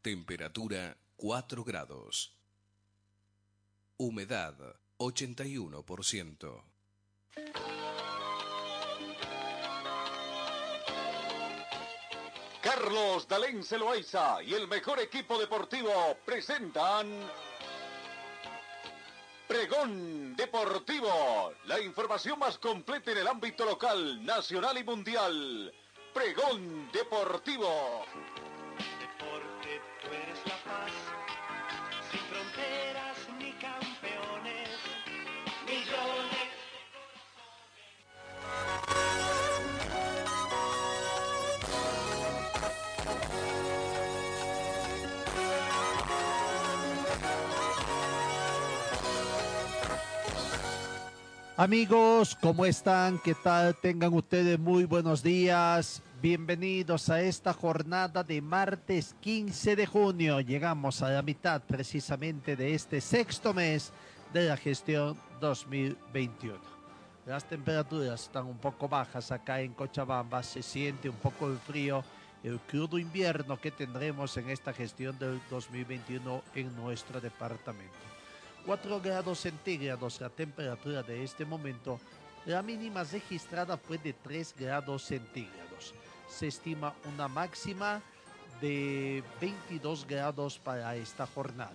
Temperatura 4 grados. Humedad 81%. Carlos Dalén Celoaiza y el mejor equipo deportivo presentan Pregón Deportivo, la información más completa en el ámbito local, nacional y mundial. Pregón Deportivo. Amigos, ¿cómo están? ¿Qué tal? Tengan ustedes muy buenos días. Bienvenidos a esta jornada de martes 15 de junio. Llegamos a la mitad precisamente de este sexto mes de la gestión 2021. Las temperaturas están un poco bajas acá en Cochabamba, se siente un poco el frío, el crudo invierno que tendremos en esta gestión del 2021 en nuestro departamento. 4 grados centígrados la temperatura de este momento. La mínima registrada fue de 3 grados centígrados. Se estima una máxima de 22 grados para esta jornada.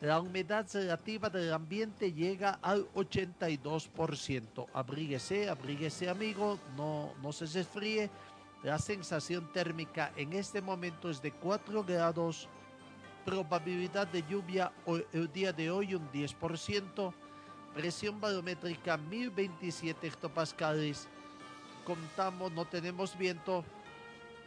La humedad relativa del ambiente llega al 82%. Abríguese, abríguese amigo, no, no se resfríe. La sensación térmica en este momento es de 4 grados probabilidad de lluvia el día de hoy un 10%, presión barométrica 1027 hectopascales, contamos, no tenemos viento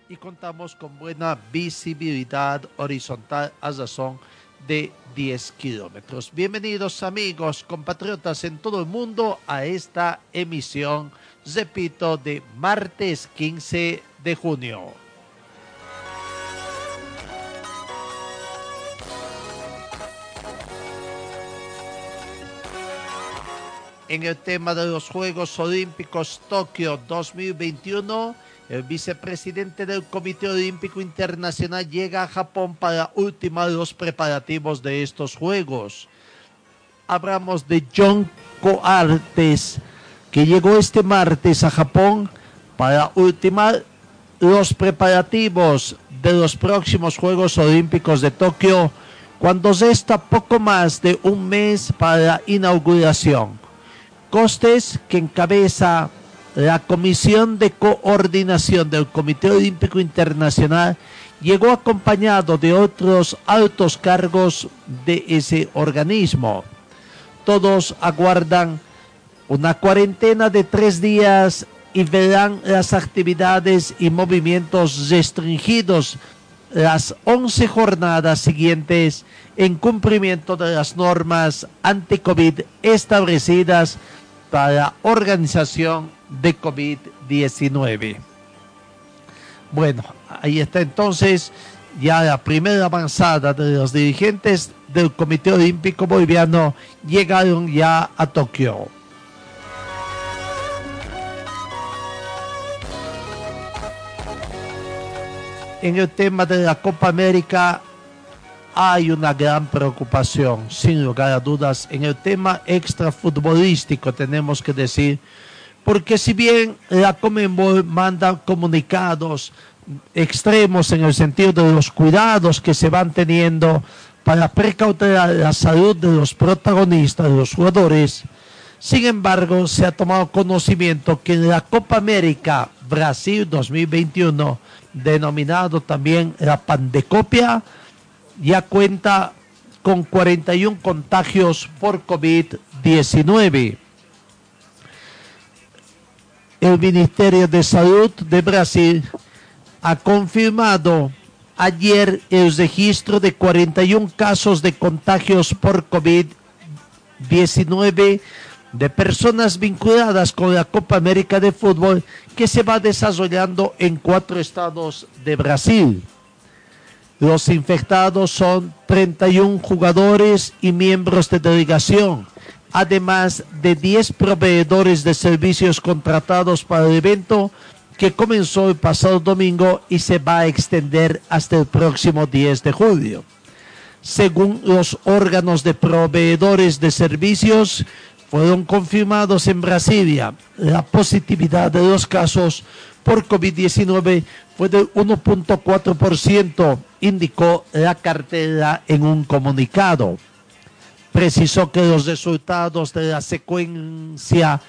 y contamos con buena visibilidad horizontal a razón de 10 kilómetros. Bienvenidos amigos, compatriotas en todo el mundo a esta emisión, repito, de martes 15 de junio. En el tema de los Juegos Olímpicos Tokio 2021, el vicepresidente del Comité Olímpico Internacional llega a Japón para ultimar los preparativos de estos Juegos. Hablamos de John Coartes, que llegó este martes a Japón para ultimar los preparativos de los próximos Juegos Olímpicos de Tokio, cuando resta poco más de un mes para la inauguración costes que encabeza la Comisión de Coordinación del Comité Olímpico Internacional llegó acompañado de otros altos cargos de ese organismo. Todos aguardan una cuarentena de tres días y verán las actividades y movimientos restringidos las 11 jornadas siguientes en cumplimiento de las normas anti-COVID establecidas para la organización de COVID-19. Bueno, ahí está entonces ya la primera avanzada de los dirigentes del Comité Olímpico Boliviano llegaron ya a Tokio. En el tema de la Copa América, hay una gran preocupación, sin lugar a dudas, en el tema extrafutbolístico, tenemos que decir, porque si bien la Comenbol manda comunicados extremos en el sentido de los cuidados que se van teniendo para precautelar la salud de los protagonistas, de los jugadores, sin embargo, se ha tomado conocimiento que en la Copa América Brasil 2021, denominado también la Pandecopia, ya cuenta con 41 contagios por COVID-19. El Ministerio de Salud de Brasil ha confirmado ayer el registro de 41 casos de contagios por COVID-19 de personas vinculadas con la Copa América de Fútbol que se va desarrollando en cuatro estados de Brasil. Los infectados son 31 jugadores y miembros de delegación, además de 10 proveedores de servicios contratados para el evento que comenzó el pasado domingo y se va a extender hasta el próximo 10 de julio. Según los órganos de proveedores de servicios, fueron confirmados en Brasilia la positividad de los casos por COVID-19 fue del 1.4%, indicó la cartera en un comunicado. Precisó que los resultados de la secuencia,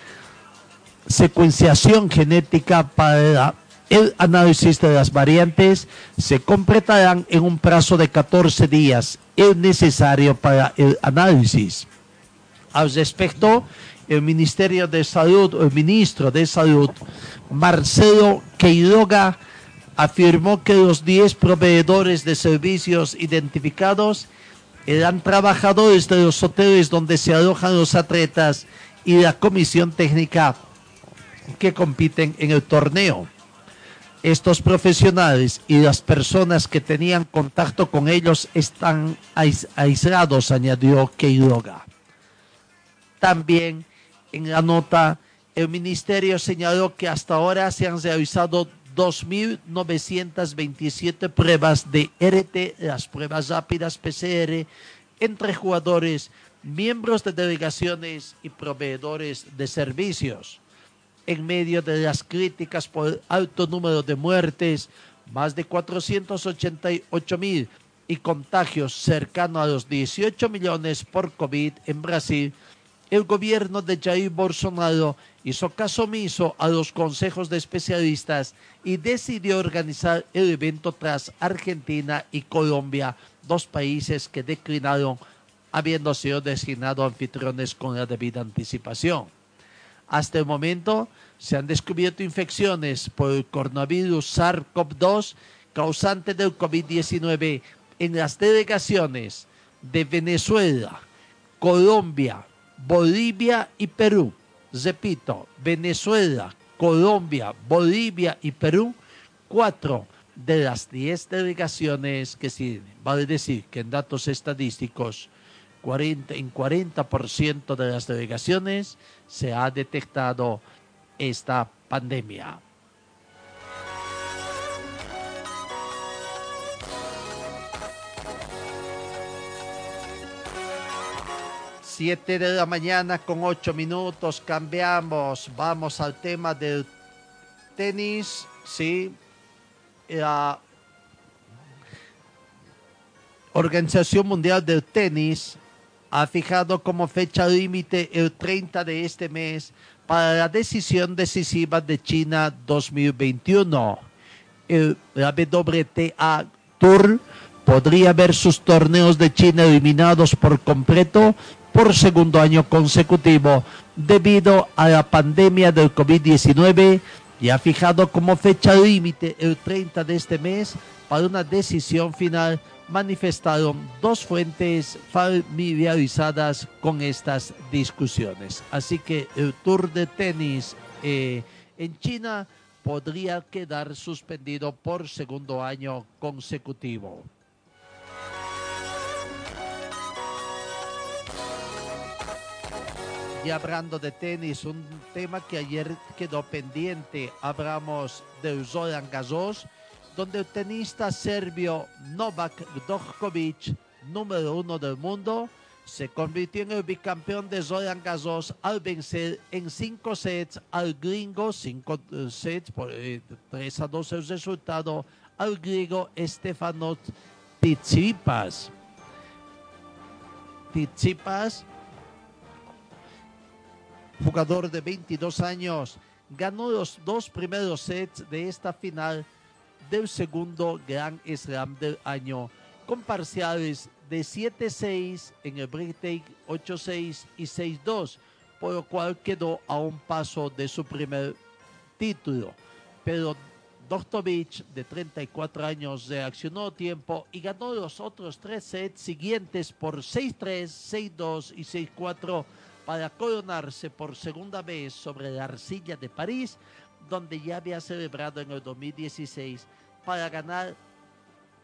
secuenciación genética para el análisis de las variantes se completarán en un plazo de 14 días, el necesario para el análisis. Al respecto, el Ministerio de Salud, el ministro de Salud, Marcelo Queiroga, afirmó que los 10 proveedores de servicios identificados eran trabajadores de los hoteles donde se alojan los atletas y la comisión técnica que compiten en el torneo. Estos profesionales y las personas que tenían contacto con ellos están aislados, añadió Queiroga. También en la nota, el ministerio señaló que hasta ahora se han realizado 2.927 pruebas de RT, las pruebas rápidas PCR, entre jugadores, miembros de delegaciones y proveedores de servicios. En medio de las críticas por alto número de muertes, más de 488 mil y contagios cercanos a los 18 millones por COVID en Brasil, el gobierno de Jair Bolsonaro hizo caso omiso a los consejos de especialistas y decidió organizar el evento tras Argentina y Colombia, dos países que declinaron habiendo sido designados anfitriones con la debida anticipación. Hasta el momento se han descubierto infecciones por el coronavirus SARS-CoV-2 causante del COVID-19 en las delegaciones de Venezuela, Colombia, Bolivia y Perú. Repito, Venezuela, Colombia, Bolivia y Perú, cuatro de las diez delegaciones que sirven. Vale decir que en datos estadísticos, 40, en 40% de las delegaciones se ha detectado esta pandemia. 7 de la mañana con 8 minutos, cambiamos, vamos al tema del tenis, sí, la Organización Mundial del Tenis ha fijado como fecha límite el 30 de este mes para la decisión decisiva de China 2021. El, la WTA Tour podría ver sus torneos de China eliminados por completo por segundo año consecutivo debido a la pandemia del COVID-19 y ha fijado como fecha límite el 30 de este mes para una decisión final, manifestaron dos fuentes familiarizadas con estas discusiones. Así que el Tour de Tenis eh, en China podría quedar suspendido por segundo año consecutivo. Hablando de tenis, un tema que ayer quedó pendiente, hablamos del Roland Garros, donde el tenista serbio Novak Djokovic, número uno del mundo, se convirtió en el bicampeón de Roland Garros al vencer en cinco sets al gringo, cinco eh, sets por eh, 3 a 2 el resultado, al griego Stefanos Tsitsipas. Tsitsipas jugador de 22 años, ganó los dos primeros sets de esta final del segundo Grand Slam del año, con parciales de 7-6 en el break 8-6 y 6-2, por lo cual quedó a un paso de su primer título. Pero Doktovic, de 34 años, reaccionó tiempo y ganó los otros tres sets siguientes por 6-3, 6-2 y 6-4 para coronarse por segunda vez sobre la arcilla de París, donde ya había celebrado en el 2016 para ganar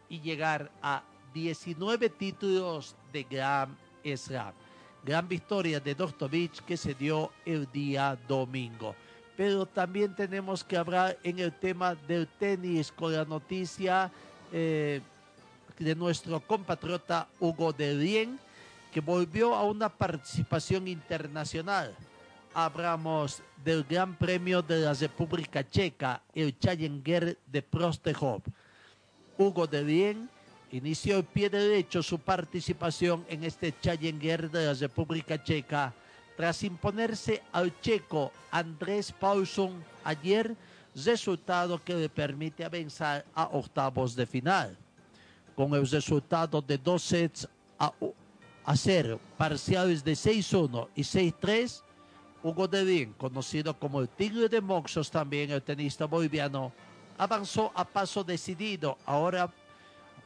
y llegar a 19 títulos de Grand Slam. Gran victoria de Dostovich que se dio el día domingo. pero también tenemos que hablar en el tema del tenis con la noticia eh, de nuestro compatriota Hugo de Rien, que volvió a una participación internacional. Hablamos del Gran Premio de la República Checa, el Challenger de Prostehov. Hugo de Rien inició el pie derecho su participación en este Challenger de la República Checa tras imponerse al checo Andrés Paulson ayer, resultado que le permite avanzar a octavos de final. Con el resultado de dos sets a, a cero, parciales de 6-1 y 6-3, Hugo de Bien, conocido como el Tigre de Moxos también, el tenista boliviano, avanzó a paso decidido. Ahora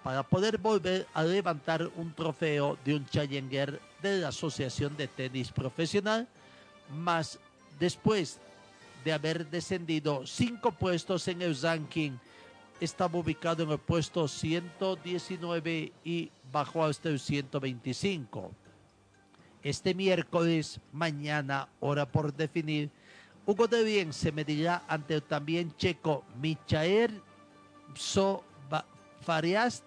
para poder volver a levantar un trofeo de un Challenger de la Asociación de Tenis Profesional, más después de haber descendido cinco puestos en el ranking, estaba ubicado en el puesto 119 y bajó hasta el 125. Este miércoles, mañana, hora por definir, Hugo de Bien se medirá ante el también checo Michael Fariast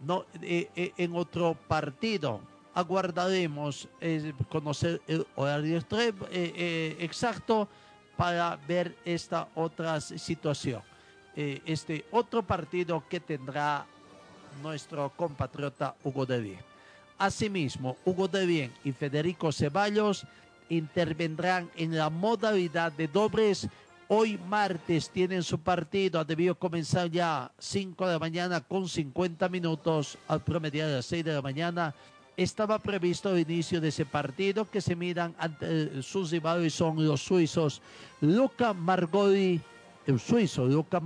no, eh, eh, en otro partido. Aguardaremos eh, conocer el horario exacto para ver esta otra situación. este otro partido que tendrá nuestro compatriota Hugo de Bien. Asimismo, Hugo de Bien y Federico Ceballos intervendrán en la modalidad de dobles Hoy martes tienen su partido, ha debido comenzar ya 5 de la mañana con 50 minutos al promedio de las 6 de la mañana. Estaba previsto el inicio de ese partido que se miran ante sus rivales son los suizos Luca Margoli, el suizo Luca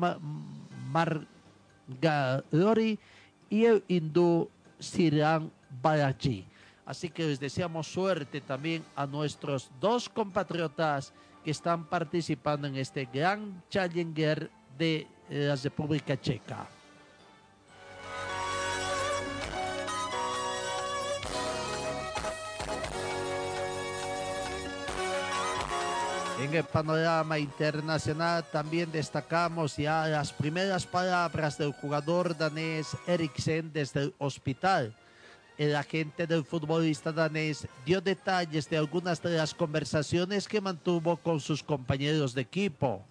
y el hindú Siran Balaji. Así que les deseamos suerte también a nuestros dos compatriotas que están participando en este gran Challenger de la República Checa. En el panorama internacional también destacamos ya las primeras palabras del jugador danés Eriksen desde el hospital el agente del futbolista danés dio detalles de algunas de las conversaciones que mantuvo con sus compañeros de equipo.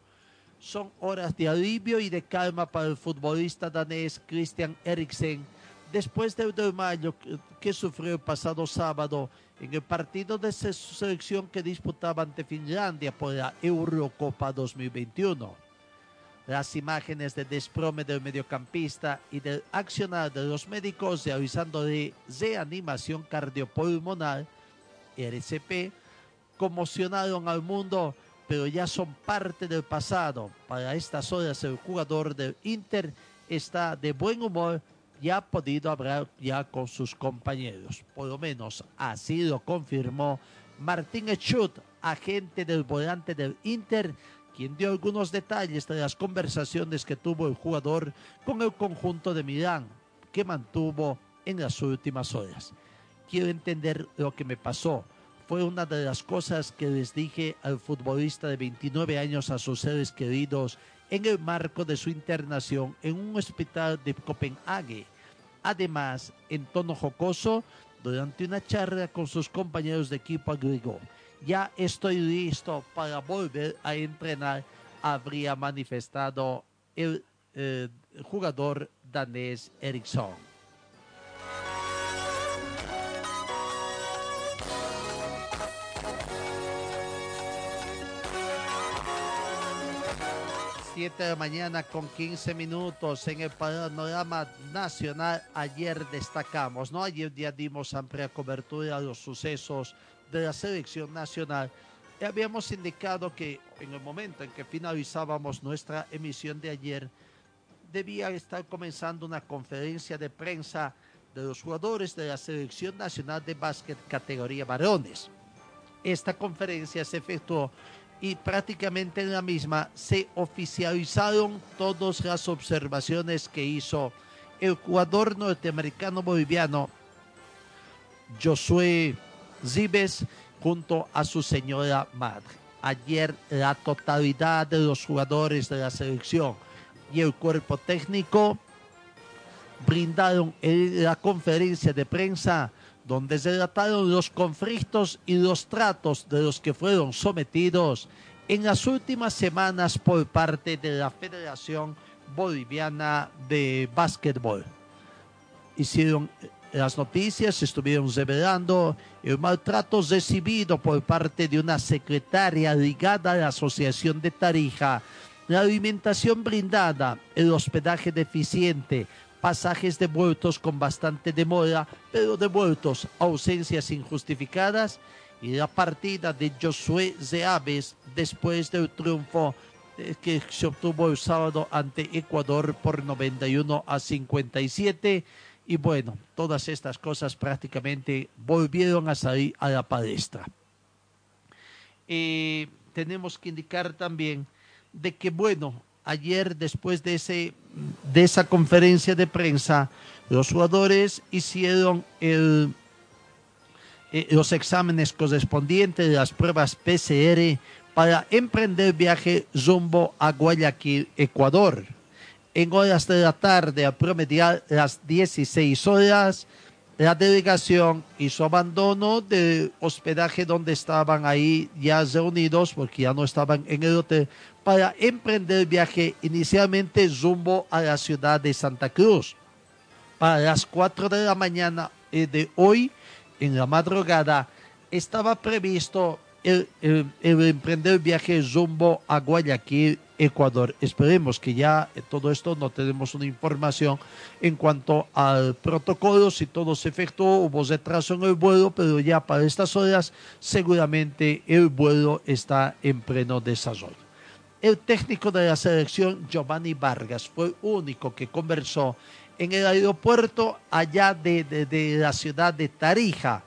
Son horas de alivio y de calma para el futbolista danés Christian Eriksen después del desmayo que sufrió el pasado sábado en el partido de selección que disputaba ante Finlandia por la Eurocopa 2021 las imágenes de desprome del mediocampista y del accionar de los médicos realizando de reanimación cardiopulmonar, RCP, conmocionaron al mundo, pero ya son parte del pasado. Para estas horas el jugador del Inter está de buen humor y ha podido hablar ya con sus compañeros. Por lo menos así lo confirmó Martín Echut, agente del volante del Inter, quien dio algunos detalles de las conversaciones que tuvo el jugador con el conjunto de Milán, que mantuvo en las últimas horas. Quiero entender lo que me pasó. Fue una de las cosas que les dije al futbolista de 29 años a sus seres queridos en el marco de su internación en un hospital de Copenhague. Además, en tono jocoso, durante una charla con sus compañeros de equipo agregó, ya estoy listo para volver a entrenar, habría manifestado el eh, jugador danés Eriksson. Siete de la mañana con 15 minutos en el panorama nacional. Ayer destacamos, ¿no? Ayer ya dimos amplia cobertura a los sucesos de la selección nacional. Y habíamos indicado que en el momento en que finalizábamos nuestra emisión de ayer, debía estar comenzando una conferencia de prensa de los jugadores de la Selección Nacional de Básquet categoría varones. Esta conferencia se efectuó y prácticamente en la misma se oficializaron todas las observaciones que hizo el jugador norteamericano boliviano Josué Zibes junto a su señora madre. Ayer la totalidad de los jugadores de la selección y el cuerpo técnico brindaron la conferencia de prensa donde se trataron los conflictos y los tratos de los que fueron sometidos en las últimas semanas por parte de la Federación Boliviana de Básquetbol. Hicieron las noticias, estuvieron revelando el maltrato recibido por parte de una secretaria ligada a la Asociación de Tarija, la alimentación brindada, el hospedaje deficiente, pasajes devueltos con bastante demora, pero devueltos, ausencias injustificadas y la partida de Josué Zeaves después del triunfo eh, que se obtuvo el sábado ante Ecuador por 91 a 57 y bueno, todas estas cosas prácticamente volvieron a salir a la palestra. Eh, tenemos que indicar también de que bueno, ayer después de, ese, de esa conferencia de prensa, los jugadores hicieron eh, los exámenes correspondientes de las pruebas PCR para emprender viaje rumbo a Guayaquil, Ecuador. En horas de la tarde, a promediar las 16 horas, la delegación hizo abandono del hospedaje donde estaban ahí ya reunidos, porque ya no estaban en el hotel, para emprender viaje inicialmente rumbo a la ciudad de Santa Cruz. Para las 4 de la mañana eh, de hoy, en la madrugada, estaba previsto el, el, el emprender viaje rumbo a Guayaquil, Ecuador. Esperemos que ya todo esto no tenemos una información en cuanto al protocolo, si todo se efectuó, hubo retraso en el vuelo, pero ya para estas horas seguramente el vuelo está en pleno desarrollo. El técnico de la selección, Giovanni Vargas, fue el único que conversó en el aeropuerto allá de, de, de la ciudad de Tarija,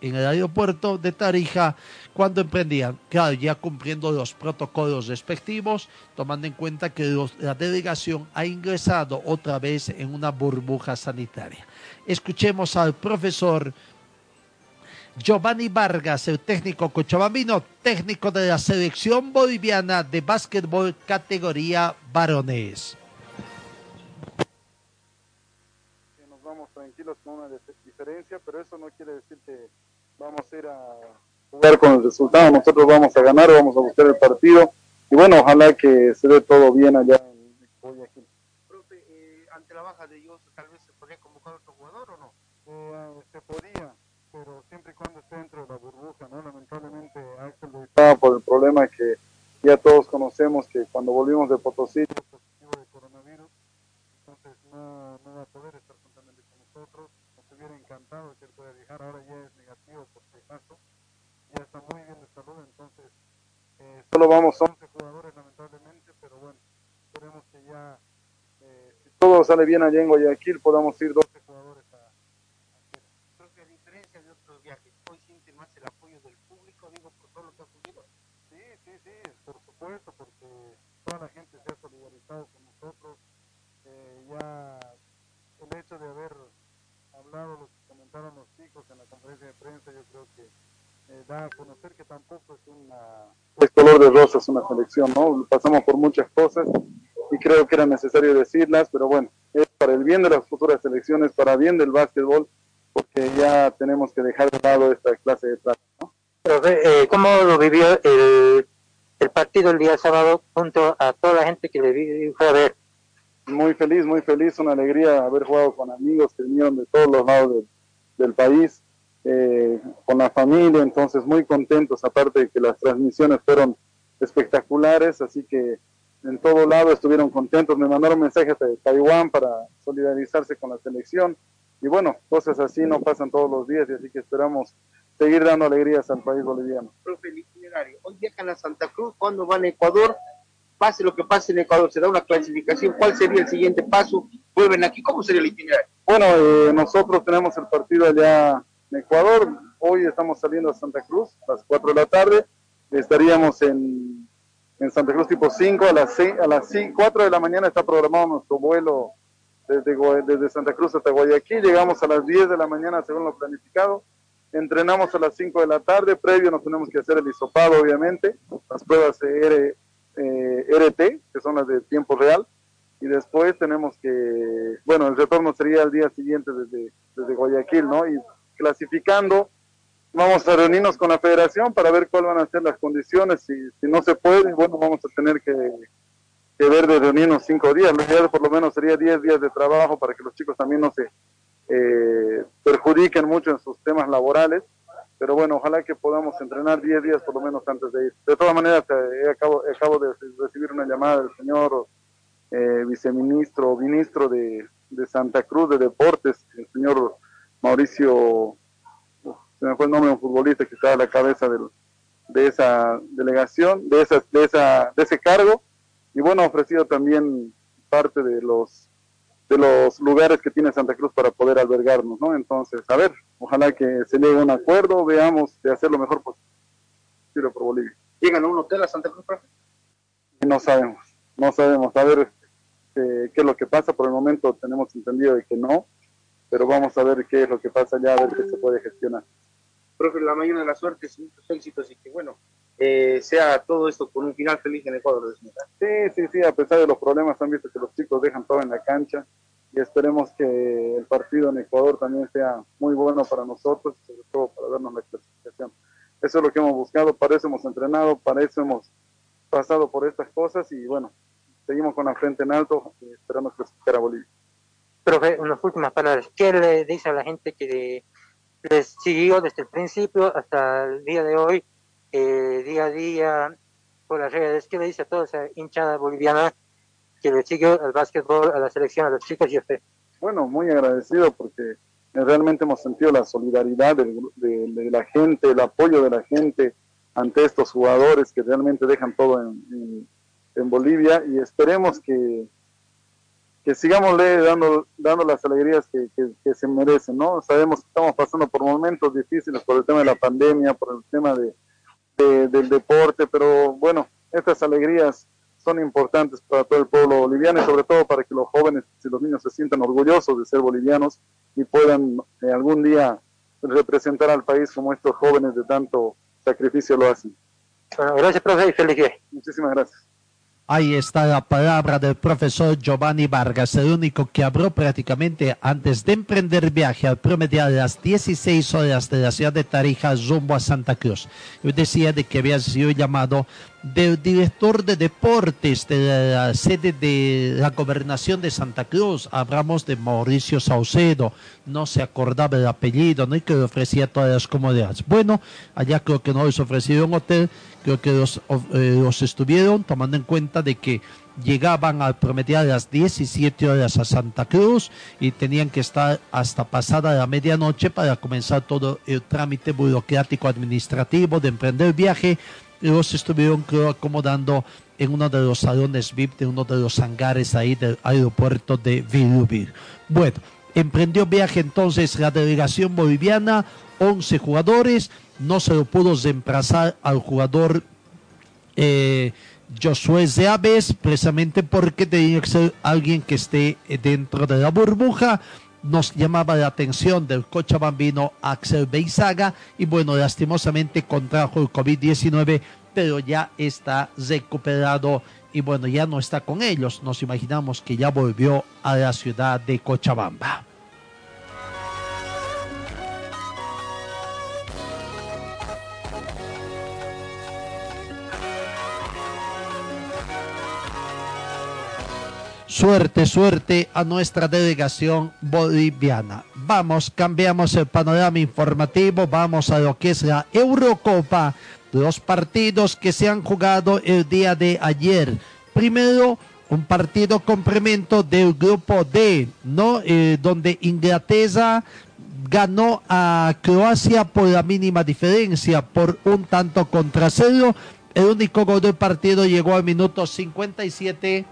en el aeropuerto de Tarija cuando emprendían, claro, ya cumpliendo los protocolos respectivos, tomando en cuenta que la delegación ha ingresado otra vez en una burbuja sanitaria. Escuchemos al profesor Giovanni Vargas, el técnico cochabambino, técnico de la selección boliviana de básquetbol categoría varones. Nos vamos tranquilos con una diferencia, pero eso no quiere decir que vamos a ir a jugar con el resultado, nosotros vamos a ganar, vamos a buscar el partido y bueno, ojalá que se dé todo bien allá en Guayaquil. Profe, eh, ante la baja de ellos, tal vez se podría convocar otro jugador o no? Eh, se podía, pero siempre y cuando esté dentro de la burbuja, ¿no? Lamentablemente Axel estaba por el problema que ya todos conocemos que cuando volvimos de Potosí positivo de coronavirus, entonces no, no va a poder estar juntamente con nosotros. Nos hubiera encantado que él pueda viajar, ahora ya es por si acaso, ya está muy bien de salud, entonces eh, solo vamos 11 jugadores lamentablemente, pero bueno, esperemos que ya, eh, si todo sale bien allá en Guayaquil, podamos ir 12 jugadores a, Profe, a diferencia de otros viajes, hoy siente más el apoyo del público, digo, por todo lo que ha ocurrido. Sí, sí, sí, por supuesto, porque toda la gente se ha solidarizado con nosotros. Eh, ya el hecho de haber hablado, lo que comentaron los chicos en la conferencia de prensa, yo creo que eh, da a conocer que tampoco es una... Pues color de rosa es una selección, ¿no? Pasamos por muchas cosas y creo que era necesario decirlas, pero bueno, es para el bien de las futuras selecciones, para el bien del básquetbol, porque ya tenemos que dejar de lado esta clase de plata, ¿no? Profe, eh, ¿cómo lo vivió el, el, partido el día sábado junto a toda la gente que le fue a ver? Muy feliz, muy feliz, una alegría haber jugado con amigos que vinieron de todos los lados de, del país, eh, con la familia, entonces muy contentos, aparte de que las transmisiones fueron espectaculares, así que en todo lado estuvieron contentos, me mandaron mensajes de Taiwán para solidarizarse con la selección, y bueno, cosas así no pasan todos los días, y así que esperamos seguir dando alegrías al país boliviano. Profe, el itinerario, hoy viajan a Santa Cruz, cuando van a Ecuador? Pase lo que pase en Ecuador, se da una clasificación, ¿cuál sería el siguiente paso? ¿Vuelven aquí? ¿Cómo sería el itinerario? Bueno, eh, nosotros tenemos el partido allá en Ecuador, hoy estamos saliendo a Santa Cruz a las 4 de la tarde, estaríamos en, en Santa Cruz tipo 5, a las, 6, a las 6, 4 de la mañana está programado nuestro vuelo desde, desde Santa Cruz hasta Guayaquil, llegamos a las 10 de la mañana según lo planificado, entrenamos a las 5 de la tarde, previo nos tenemos que hacer el hisopado, obviamente, las pruebas R, eh, RT, que son las de tiempo real, y después tenemos que, bueno, el retorno sería el día siguiente desde, desde Guayaquil, ¿no? Y clasificando, vamos a reunirnos con la federación para ver cuáles van a ser las condiciones, si, no se puede, bueno, vamos a tener que, ver de reunirnos cinco días, lo ideal por lo menos sería 10 días de trabajo para que los chicos también no se eh, perjudiquen mucho en sus temas laborales, pero bueno, ojalá que podamos entrenar 10 días por lo menos antes de ir. De todas maneras, eh, acabo, acabo de recibir una llamada del señor eh, viceministro, ministro de, de, Santa Cruz de Deportes, el señor Mauricio, se me fue el nombre de un futbolista que está a la cabeza del, de esa delegación, de, esa, de, esa, de ese cargo, y bueno, ha ofrecido también parte de los de los lugares que tiene Santa Cruz para poder albergarnos, ¿no? Entonces, a ver, ojalá que se llegue a un acuerdo, veamos de hacer lo mejor posible por Bolivia. ¿Llegan a un hotel a Santa Cruz, profe? No sabemos, no sabemos, a ver eh, qué es lo que pasa, por el momento tenemos entendido de que no, pero vamos a ver qué es lo que pasa allá, a ver qué se puede gestionar. Profe, la mayor de las suertes, muchos éxitos y que bueno, eh, sea todo esto con un final feliz en Ecuador. Sí, sí, sí, a pesar de los problemas han visto que los chicos dejan todo en la cancha y esperemos que el partido en Ecuador también sea muy bueno para nosotros y sobre todo para darnos la clasificación. Eso es lo que hemos buscado, para eso hemos entrenado, para eso hemos pasado por estas cosas y bueno, seguimos con la frente en alto y esperamos clasificar a Bolivia. Profe, unas últimas palabras. ¿Qué le dice a la gente que les siguió desde el principio hasta el día de hoy eh, día a día por las redes. ¿Qué le dice a toda esa hinchada boliviana que le sigue al básquetbol, a la selección, a los chicos y a usted? Bueno, muy agradecido porque realmente hemos sentido la solidaridad de, de, de, la gente, el apoyo de la gente ante estos jugadores que realmente dejan todo en, en, en Bolivia y esperemos que, que sigamos dando, dando las alegrías que, que, que, se merecen, ¿no? Sabemos que estamos pasando por momentos difíciles por el tema de la pandemia, por el tema de, de, del deporte, pero bueno, estas alegrías son importantes para todo el pueblo boliviano y sobre todo para que los jóvenes y los niños se sientan orgullosos de ser bolivianos y puedan eh, algún día representar al país como estos jóvenes de tanto sacrificio lo hacen. Bueno, gracias, profe, y feliz día. Muchísimas gracias. Ahí está la palabra del profesor Giovanni Vargas, el único que habló prácticamente antes de emprender viaje al promediar las 16 horas de la ciudad de Tarija rumbo a Santa Cruz. Yo decía de que había sido llamado del director de deportes de la, sede de la gobernación de Santa Cruz. Hablamos de Mauricio Saucedo, no se acordaba el apellido, no y que le ofrecía todas las comodidades. Bueno, allá creo que no les ofrecieron un hotel, creo que los, eh, los estuvieron tomando en cuenta de que llegaban promediar las 17 horas a Santa Cruz y tenían que estar hasta pasada la medianoche para comenzar todo el trámite burocrático administrativo de emprender el viaje. Los estuvieron creo, acomodando en uno de los salones VIP de uno de los hangares ahí del aeropuerto de Vilubir. Bueno, emprendió viaje entonces la delegación boliviana, 11 jugadores, no se lo pudo reemplazar al jugador eh, Josué Aves, precisamente porque tenía que ser alguien que esté dentro de la burbuja. Nos llamaba la atención del cochabambino Axel Beizaga y bueno, lastimosamente contrajo el COVID-19, pero ya está recuperado y bueno, ya no está con ellos. Nos imaginamos que ya volvió a la ciudad de Cochabamba. Suerte, suerte a nuestra delegación boliviana. Vamos, cambiamos el panorama informativo, vamos a lo que es la Eurocopa, los partidos que se han jugado el día de ayer. Primero, un partido complemento del grupo D, ¿no? Eh, donde Inglaterra ganó a Croacia por la mínima diferencia, por un tanto contra cero. El único gol del partido llegó al minuto 57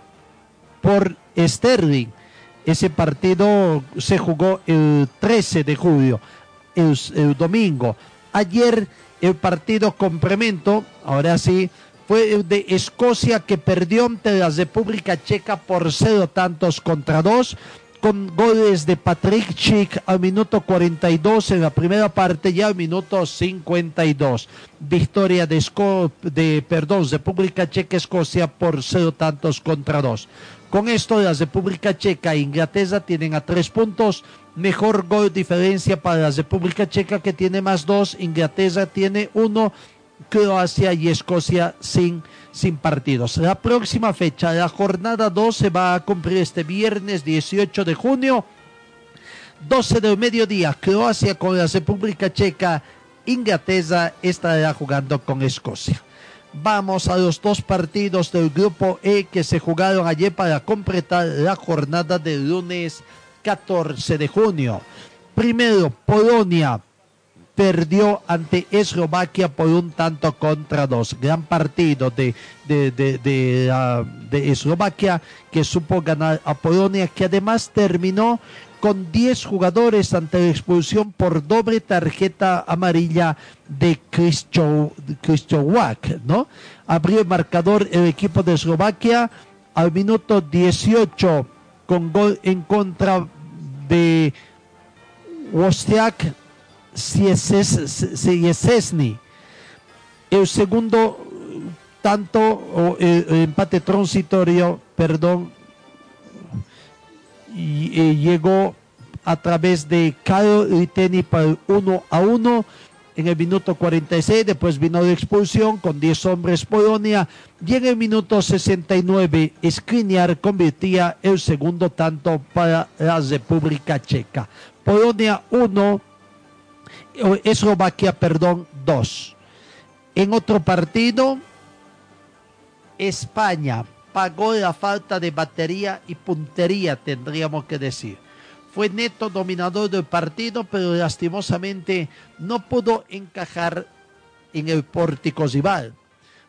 por Sterling. Ese partido se jugó el 13 de julio, el, domingo. Ayer el partido complemento, ahora sí, fue de Escocia que perdió ante la República Checa por cero tantos contra dos. con goles de Patrick Chick al minuto 42 en la primera parte y al minuto 52. Victoria de, Esco de perdón, República Checa Escocia por cero tantos contra dos. Con esto, la República Checa e Inglaterra tienen a tres puntos. Mejor gol diferencia para la República Checa que tiene más dos. Inglaterra tiene uno. Croacia y Escocia sin, sin partidos. La próxima fecha, la jornada 2 se va a cumplir este viernes 18 de junio. 12 del mediodía, Croacia con la República Checa. Inglaterra estará jugando con Escocia. Vamos a los dos partidos del grupo E que se jugaron ayer para completar la jornada del lunes 14 de junio. Primero, Polonia perdió ante Eslovaquia por un tanto contra dos. Gran partido de, de, de, de, de Eslovaquia que supo ganar a Polonia, que además terminó con 10 jugadores ante la expulsión por doble tarjeta amarilla de Kristowak, ¿no? Abrió el marcador el equipo de Eslovaquia al minuto 18 con gol en contra de Wozniak Siesesny. El segundo tanto, o el, el empate transitorio, perdón, eh, llegó a través de Kyle Liteni para el 1 a 1 en el minuto 46, después vino la expulsión con 10 hombres Polonia y en el minuto 69 Skriniar convertía el segundo tanto para la República Checa. Polonia 1, Eslovaquia, perdón, 2. En otro partido, España pagó la falta de batería y puntería, tendríamos que decir. Fue neto dominador del partido, pero lastimosamente no pudo encajar en el pórtico rival,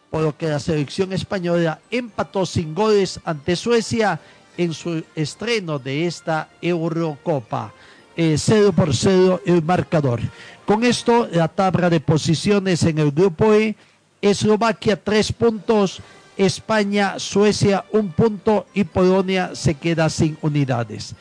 por lo que la selección española empató sin goles ante Suecia en su estreno de esta Eurocopa. Eh, 0 por 0 el marcador. Con esto, la tabla de posiciones en el grupo E, Eslovaquia tres puntos, España, Suecia un punto y Polonia se queda sin unidades.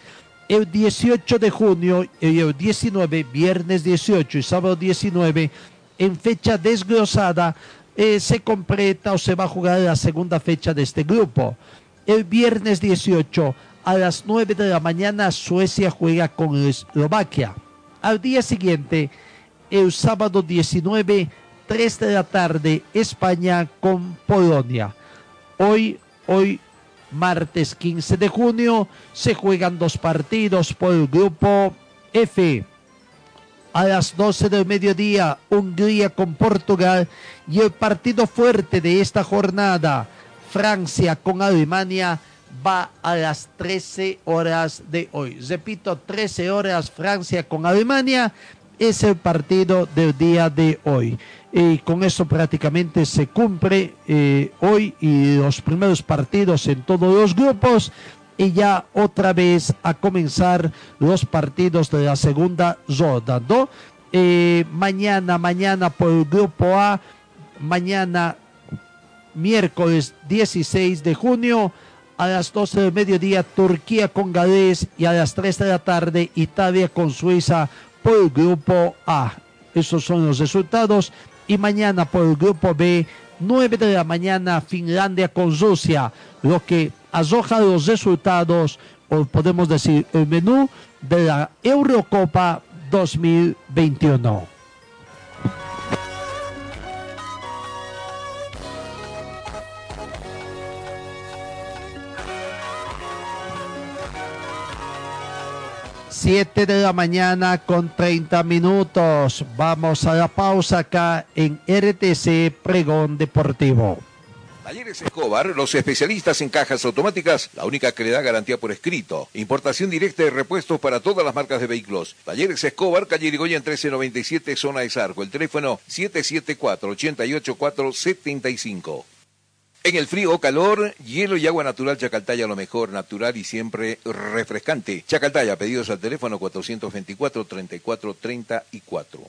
El 18 de junio y el 19, viernes 18 y sábado 19, en fecha desglosada, eh, se completa o se va a jugar la segunda fecha de este grupo. El viernes 18 a las 9 de la mañana Suecia juega con Eslovaquia. Al día siguiente, el sábado 19, 3 de la tarde, España con Polonia. Hoy, hoy, martes 15 de junio, se juegan dos partidos por el grupo F. A las 12 del mediodía, Hungría con Portugal y el partido fuerte de esta jornada, Francia con Alemania, va a las 13 horas de hoy. Repito, 13 horas Francia con Alemania es el partido del día de hoy. Y con eso prácticamente se cumple eh, hoy y los primeros partidos en todos los grupos y ya otra vez a comenzar los partidos de la segunda ronda. Eh, mañana, mañana por el grupo A, mañana miércoles 16 de junio a las 12 del mediodía Turquía con Gales y a las 3 de la tarde Italia con Suiza por el grupo A. Esos son los resultados. Y mañana por el grupo B, 9 de la mañana, Finlandia con Rusia. Lo que arroja los resultados, o podemos decir, el menú de la Eurocopa 2021. Siete de la mañana con 30 minutos. Vamos a la pausa acá en RTC Pregón Deportivo. Talleres Escobar, los especialistas en cajas automáticas, la única que le da garantía por escrito. Importación directa de repuestos para todas las marcas de vehículos. Talleres Escobar, calle Irigoyen 1397, zona de Zarco. El teléfono 774-88475. En el frío o calor, hielo y agua natural Chacaltaya lo mejor, natural y siempre refrescante. Chacaltaya, pedidos al teléfono 424-3434.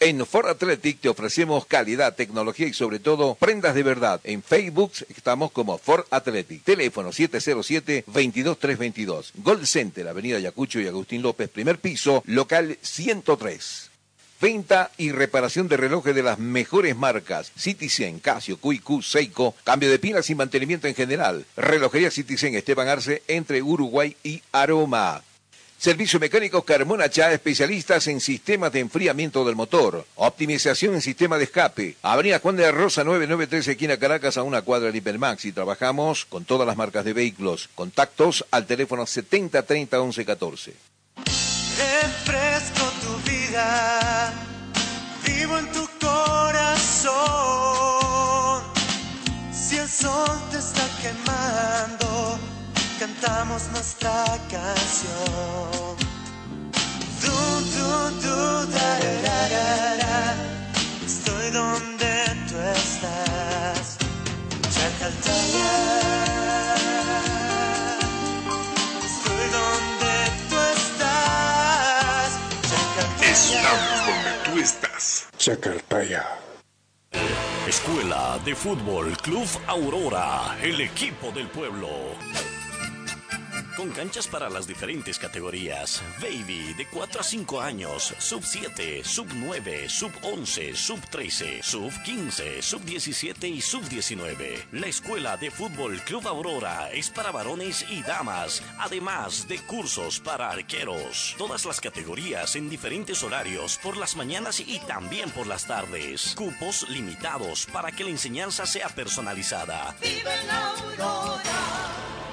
En Ford Athletic te ofrecemos calidad, tecnología y sobre todo prendas de verdad. En Facebook estamos como Ford Athletic. Teléfono 707-22322. Gold Center, Avenida Yacucho y Agustín López, primer piso, local 103. Venta y reparación de relojes de las mejores marcas. Citizen, Casio, QQ, Seiko. Cambio de pilas y mantenimiento en general. Relojería Citizen Esteban Arce entre Uruguay y Aroma. Servicio mecánico Carmona Chá, especialistas en sistemas de enfriamiento del motor, optimización en sistema de escape. Avenida Juan de la Rosa 993, esquina Caracas, a una cuadra de Hipermax. Y trabajamos con todas las marcas de vehículos. Contactos al teléfono 70 30 11 14. Refresco tu vida, vivo en tu corazón. Si el sol te está quemando, cantamos nuestra canción. Du, du, du, da, da. Estoy donde tú estás. Chacaltaya. Escuela de Fútbol Club Aurora, el equipo del pueblo. Con canchas para las diferentes categorías. Baby de 4 a 5 años, sub 7, sub 9, sub 11, sub 13, sub 15, sub 17 y sub 19. La Escuela de Fútbol Club Aurora es para varones y damas, además de cursos para arqueros. Todas las categorías en diferentes horarios, por las mañanas y también por las tardes. Cupos limitados para que la enseñanza sea personalizada.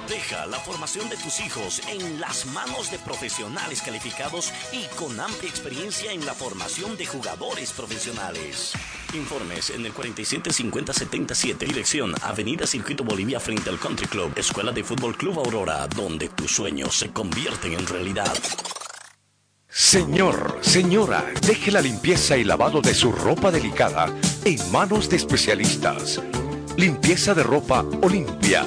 Deja la formación de tus hijos en las manos de profesionales calificados y con amplia experiencia en la formación de jugadores profesionales. Informes en el 475077, dirección Avenida Circuito Bolivia frente al Country Club, Escuela de Fútbol Club Aurora, donde tus sueños se convierten en realidad. Señor, señora, deje la limpieza y lavado de su ropa delicada en manos de especialistas. Limpieza de ropa Olimpia.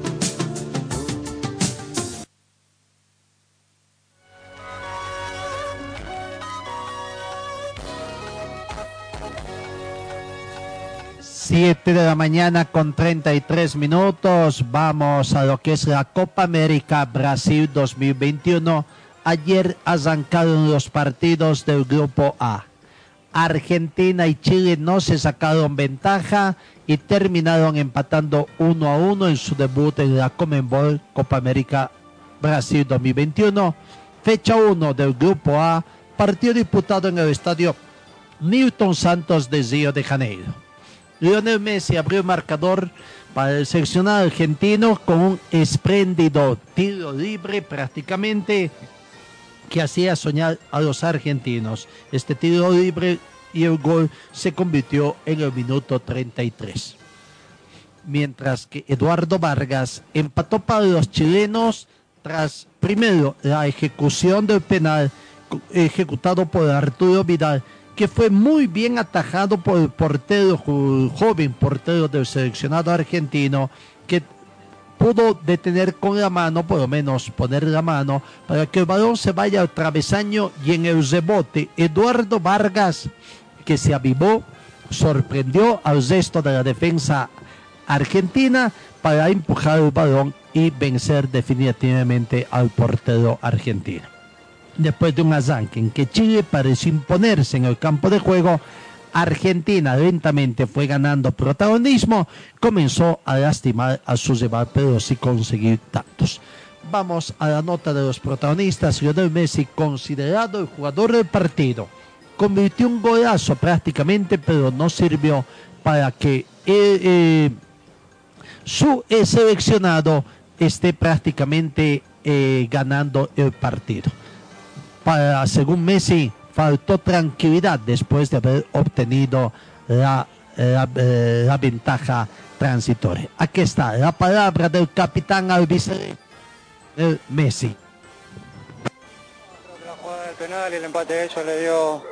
Siete de la mañana con 33 minutos. Vamos a lo que es la Copa América Brasil 2021. Ayer arrancaron los partidos del Grupo A. Argentina y Chile no se sacaron ventaja y terminaron empatando uno a uno en su debut en la Comenbol Copa América Brasil 2021. Fecha 1 del Grupo A, partido disputado en el estadio Newton Santos de Río de Janeiro. Lionel Messi abrió el marcador para el seleccionado argentino con un espléndido tiro libre prácticamente que hacía soñar a los argentinos. Este tiro libre y el gol se convirtió en el minuto 33. Mientras que Eduardo Vargas empató para los chilenos tras primero la ejecución del penal ejecutado por Arturo Vidal que fue muy bien atajado por el portero joven portero del seleccionado argentino que pudo detener con la mano, por lo menos poner la mano, para que el balón se vaya al travesaño y en el rebote Eduardo Vargas, que se avivó, sorprendió al resto de la defensa argentina para empujar el balón y vencer definitivamente al portero argentino. Después de un arranque en que Chile pareció imponerse en el campo de juego, Argentina lentamente fue ganando protagonismo, comenzó a lastimar a su rival, pero sí conseguir tantos. Vamos a la nota de los protagonistas. Lionel Messi, considerado el jugador del partido, convirtió un golazo prácticamente, pero no sirvió para que eh, eh, su seleccionado esté prácticamente eh, ganando el partido. Para, según Messi, faltó tranquilidad después de haber obtenido la, eh, la ventaja transitoria. Aquí está la palabra del capitán albiceleste. Messi. La jugada del penal y el empate de ellos le dio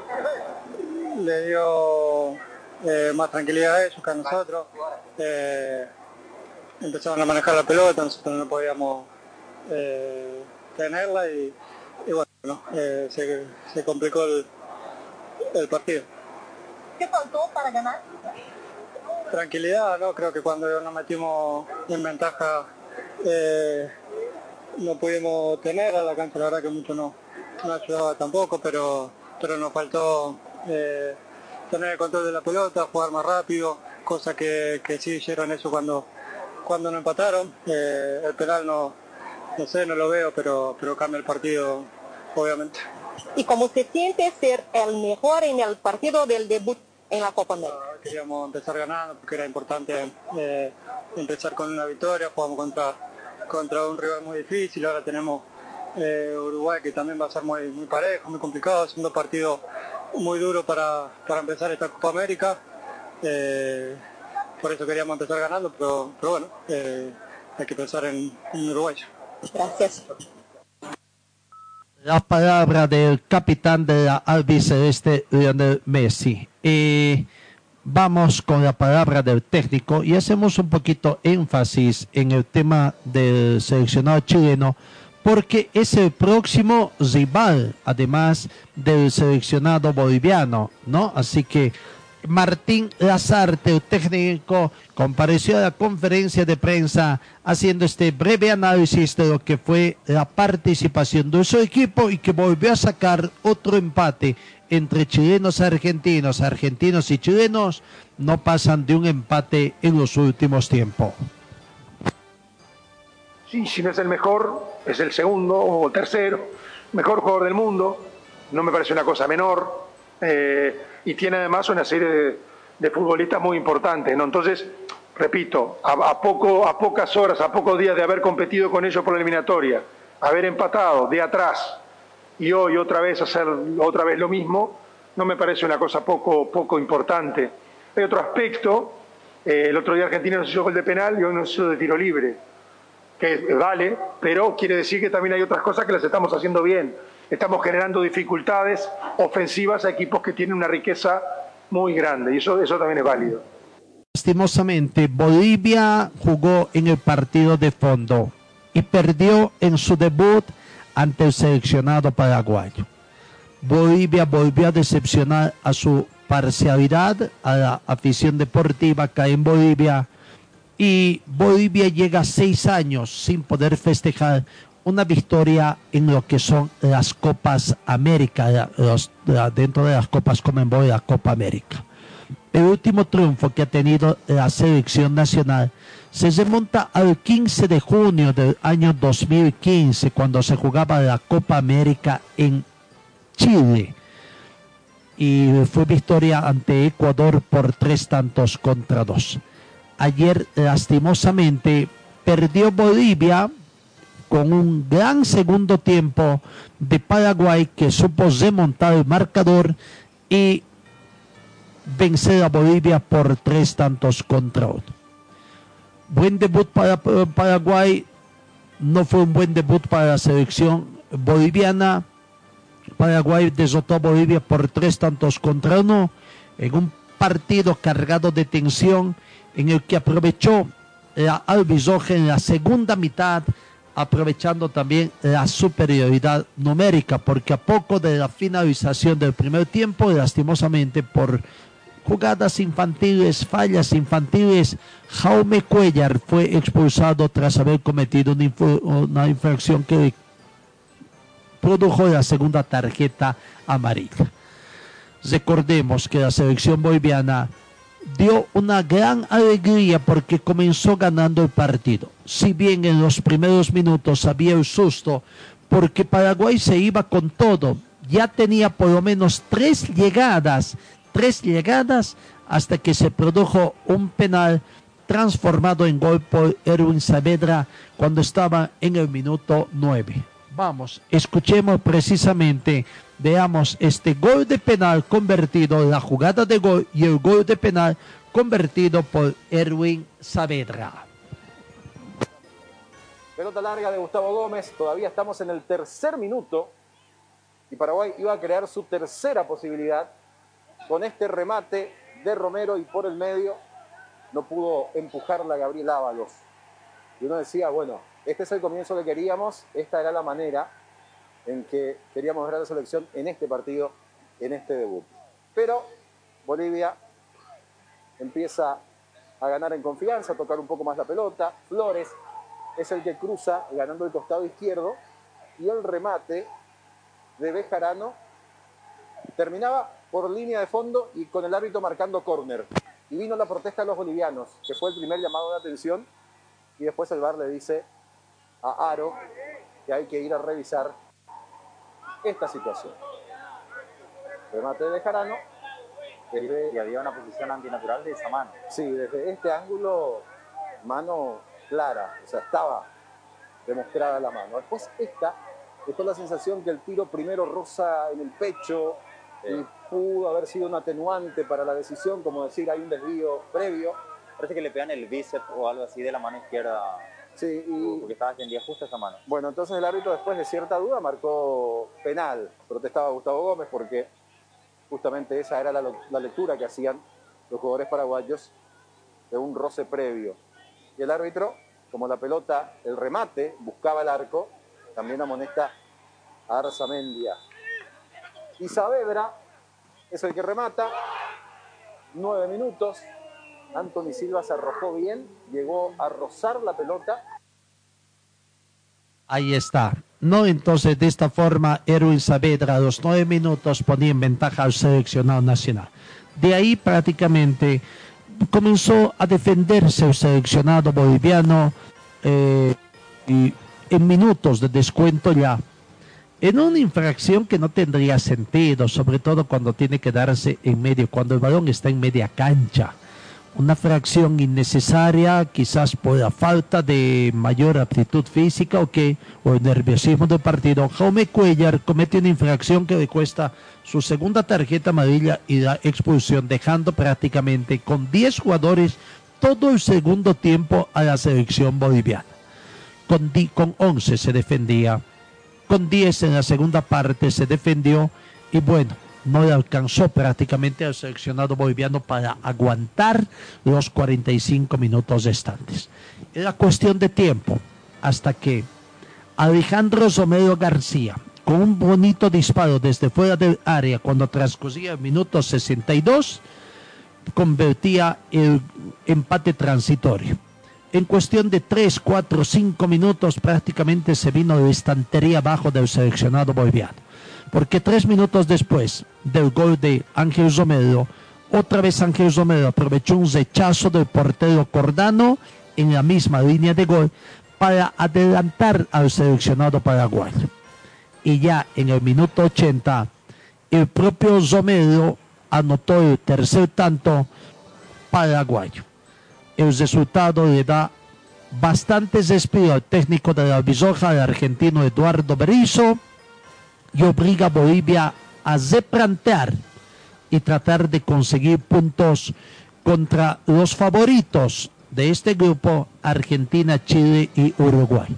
le dio eh, más tranquilidad a ellos que a nosotros. Eh, empezaron a manejar la pelota, nosotros no podíamos eh, tenerla y, eh, se, se complicó el, el partido. ¿Qué faltó para ganar? Tranquilidad, ¿no? Creo que cuando nos metimos en ventaja eh, no pudimos tener a la cancha, la verdad que mucho no, no ayudaba tampoco, pero, pero nos faltó eh, tener el control de la pelota, jugar más rápido, cosa que, que sí hicieron eso cuando, cuando nos empataron. Eh, el penal no, no sé, no lo veo, pero, pero cambia el partido, obviamente. ¿Y cómo se siente ser el mejor en el partido del debut en la Copa América? Queríamos empezar ganando porque era importante eh, empezar con una victoria, jugamos contra, contra un rival muy difícil, ahora tenemos eh, Uruguay que también va a ser muy, muy parejo, muy complicado, segundo partido muy duro para, para empezar esta Copa América. Eh, por eso queríamos empezar ganando, pero, pero bueno, eh, hay que pensar en, en Uruguay. Gracias. La palabra del capitán de la albiceleste, Lionel Messi. Vamos con la palabra del técnico y hacemos un poquito énfasis en el tema del seleccionado chileno porque es el próximo rival, además del seleccionado boliviano, ¿no? Así que Martín Lazarte, técnico, compareció a la conferencia de prensa haciendo este breve análisis de lo que fue la participación de su equipo y que volvió a sacar otro empate entre chilenos y argentinos. Argentinos y chilenos no pasan de un empate en los últimos tiempos. Sí, si no es el mejor, es el segundo o tercero, mejor jugador del mundo, no me parece una cosa menor, eh, y tiene además una serie de, futbolistas muy importantes, ¿no? Entonces, repito, a, a, poco, a pocas horas, a pocos días de haber competido con ellos por la eliminatoria, haber empatado de atrás y hoy otra vez hacer otra vez lo mismo, no me parece una cosa poco, poco importante. Hay otro aspecto, eh, el otro día Argentina nos hizo gol de penal y hoy nos hizo de tiro libre que vale, pero quiere decir que también hay otras cosas que las estamos haciendo bien. Estamos generando dificultades ofensivas a equipos que tienen una riqueza muy grande y eso, eso también es válido. Lastimosamente, Bolivia jugó en el partido de fondo y perdió en su debut ante el seleccionado paraguayo. Bolivia volvió a decepcionar a su parcialidad, a la afición deportiva acá en Bolivia y Bolivia llega seis años sin poder festejar una victoria en lo que son las Copas América, dentro de las Copas Conmebol y la Copa América. El último triunfo que ha tenido la selección nacional se remonta al 15 de junio del año 2015, cuando se jugaba la Copa América en Chile. Y fue victoria ante Ecuador por tres tantos contra dos ayer lastimosamente perdió Bolivia con un gran segundo tiempo de Paraguay que supo remontar el marcador y vencer a Bolivia por tres tantos contra uno. Buen debut para Paraguay, no fue un buen debut para la selección boliviana. Paraguay derrotó a Bolivia por tres tantos contra uno en un partido cargado de tensión en el que aprovechó la albizoje en la segunda mitad, aprovechando también la superioridad numérica, porque a poco de la finalización del primer tiempo, lastimosamente por jugadas infantiles, fallas infantiles, Jaume Cuellar fue expulsado tras haber cometido una, una infracción que produjo la segunda tarjeta amarilla. Recordemos que la selección boliviana dio una gran alegría porque comenzó ganando el partido. Si bien en los primeros minutos había el susto porque Paraguay se iba con todo, ya tenía por lo menos tres llegadas, tres llegadas hasta que se produjo un penal transformado en gol por Erwin Saavedra cuando estaba en el minuto nueve. Vamos, escuchemos precisamente veamos este gol de penal convertido, la jugada de gol y el gol de penal convertido por Erwin Saavedra. Pelota larga de Gustavo Gómez. Todavía estamos en el tercer minuto. Y Paraguay iba a crear su tercera posibilidad con este remate de Romero y por el medio no pudo empujarla Gabriel Ábalos. Y uno decía, bueno, este es el comienzo que queríamos, esta era la manera en que queríamos ver a la selección en este partido, en este debut. Pero Bolivia empieza a ganar en confianza, a tocar un poco más la pelota. Flores es el que cruza ganando el costado izquierdo y el remate de Bejarano terminaba por línea de fondo y con el árbitro marcando córner. Y vino la protesta de los bolivianos, que fue el primer llamado de atención, y después el VAR le dice a Aro que hay que ir a revisar esta situación. Remate de Bejarano. y había una posición antinatural de esa mano. Sí, desde este ángulo, mano clara, o sea, estaba demostrada la mano. Después esta, dejó la sensación que el tiro primero roza en el pecho y pudo haber sido un atenuante para la decisión, como decir, hay un desvío previo. Parece que le pegan el bíceps o algo así de la mano izquierda. Sí, y... Porque estaba extendida justo esa mano. Bueno, entonces el árbitro después de cierta duda marcó penal. Protestaba Gustavo Gómez porque justamente esa era la, la lectura que hacían los jugadores paraguayos de un roce previo. Y el árbitro, como la pelota, el remate, buscaba el arco, también amonesta a Arzamendia. Y Saavedra es el que remata. Nueve minutos. Anthony Silva se arrojó bien, llegó a rozar la pelota. Ahí está. No, entonces de esta forma Erwin Saavedra a los nueve minutos ponía en ventaja al seleccionado nacional. De ahí prácticamente comenzó a defenderse el seleccionado boliviano eh, y en minutos de descuento ya en una infracción que no tendría sentido, sobre todo cuando tiene que darse en medio, cuando el balón está en media cancha. Una fracción innecesaria, quizás por la falta de mayor aptitud física o que, o el nerviosismo del partido. Jaume Cuellar comete una infracción que le cuesta su segunda tarjeta amarilla y la expulsión, dejando prácticamente con 10 jugadores todo el segundo tiempo a la selección boliviana. Con, con 11 se defendía con 10 en la segunda parte se defendió y bueno, no le alcanzó prácticamente al seleccionado boliviano para aguantar los 45 minutos restantes. Era cuestión de tiempo hasta que Alejandro Romero García, con un bonito disparo desde fuera del área cuando transcurría el minuto 62, convertía el empate transitorio en cuestión de 3, 4, 5 minutos prácticamente se vino de estantería abajo del seleccionado boliviano. Porque tres minutos después del gol de Ángel Romero, otra vez Ángel Romero aprovechó un rechazo del portero Cordano en la misma línea de gol para adelantar al seleccionado paraguayo. Y ya en el minuto 80, el propio Romero anotó el tercer tanto paraguayo el resultado le da bastante despido al técnico de la Bisoja, el argentino Eduardo Berizzo, y obliga a Bolivia a replantear y tratar de conseguir puntos contra los favoritos de este grupo, Argentina, Chile y Uruguay.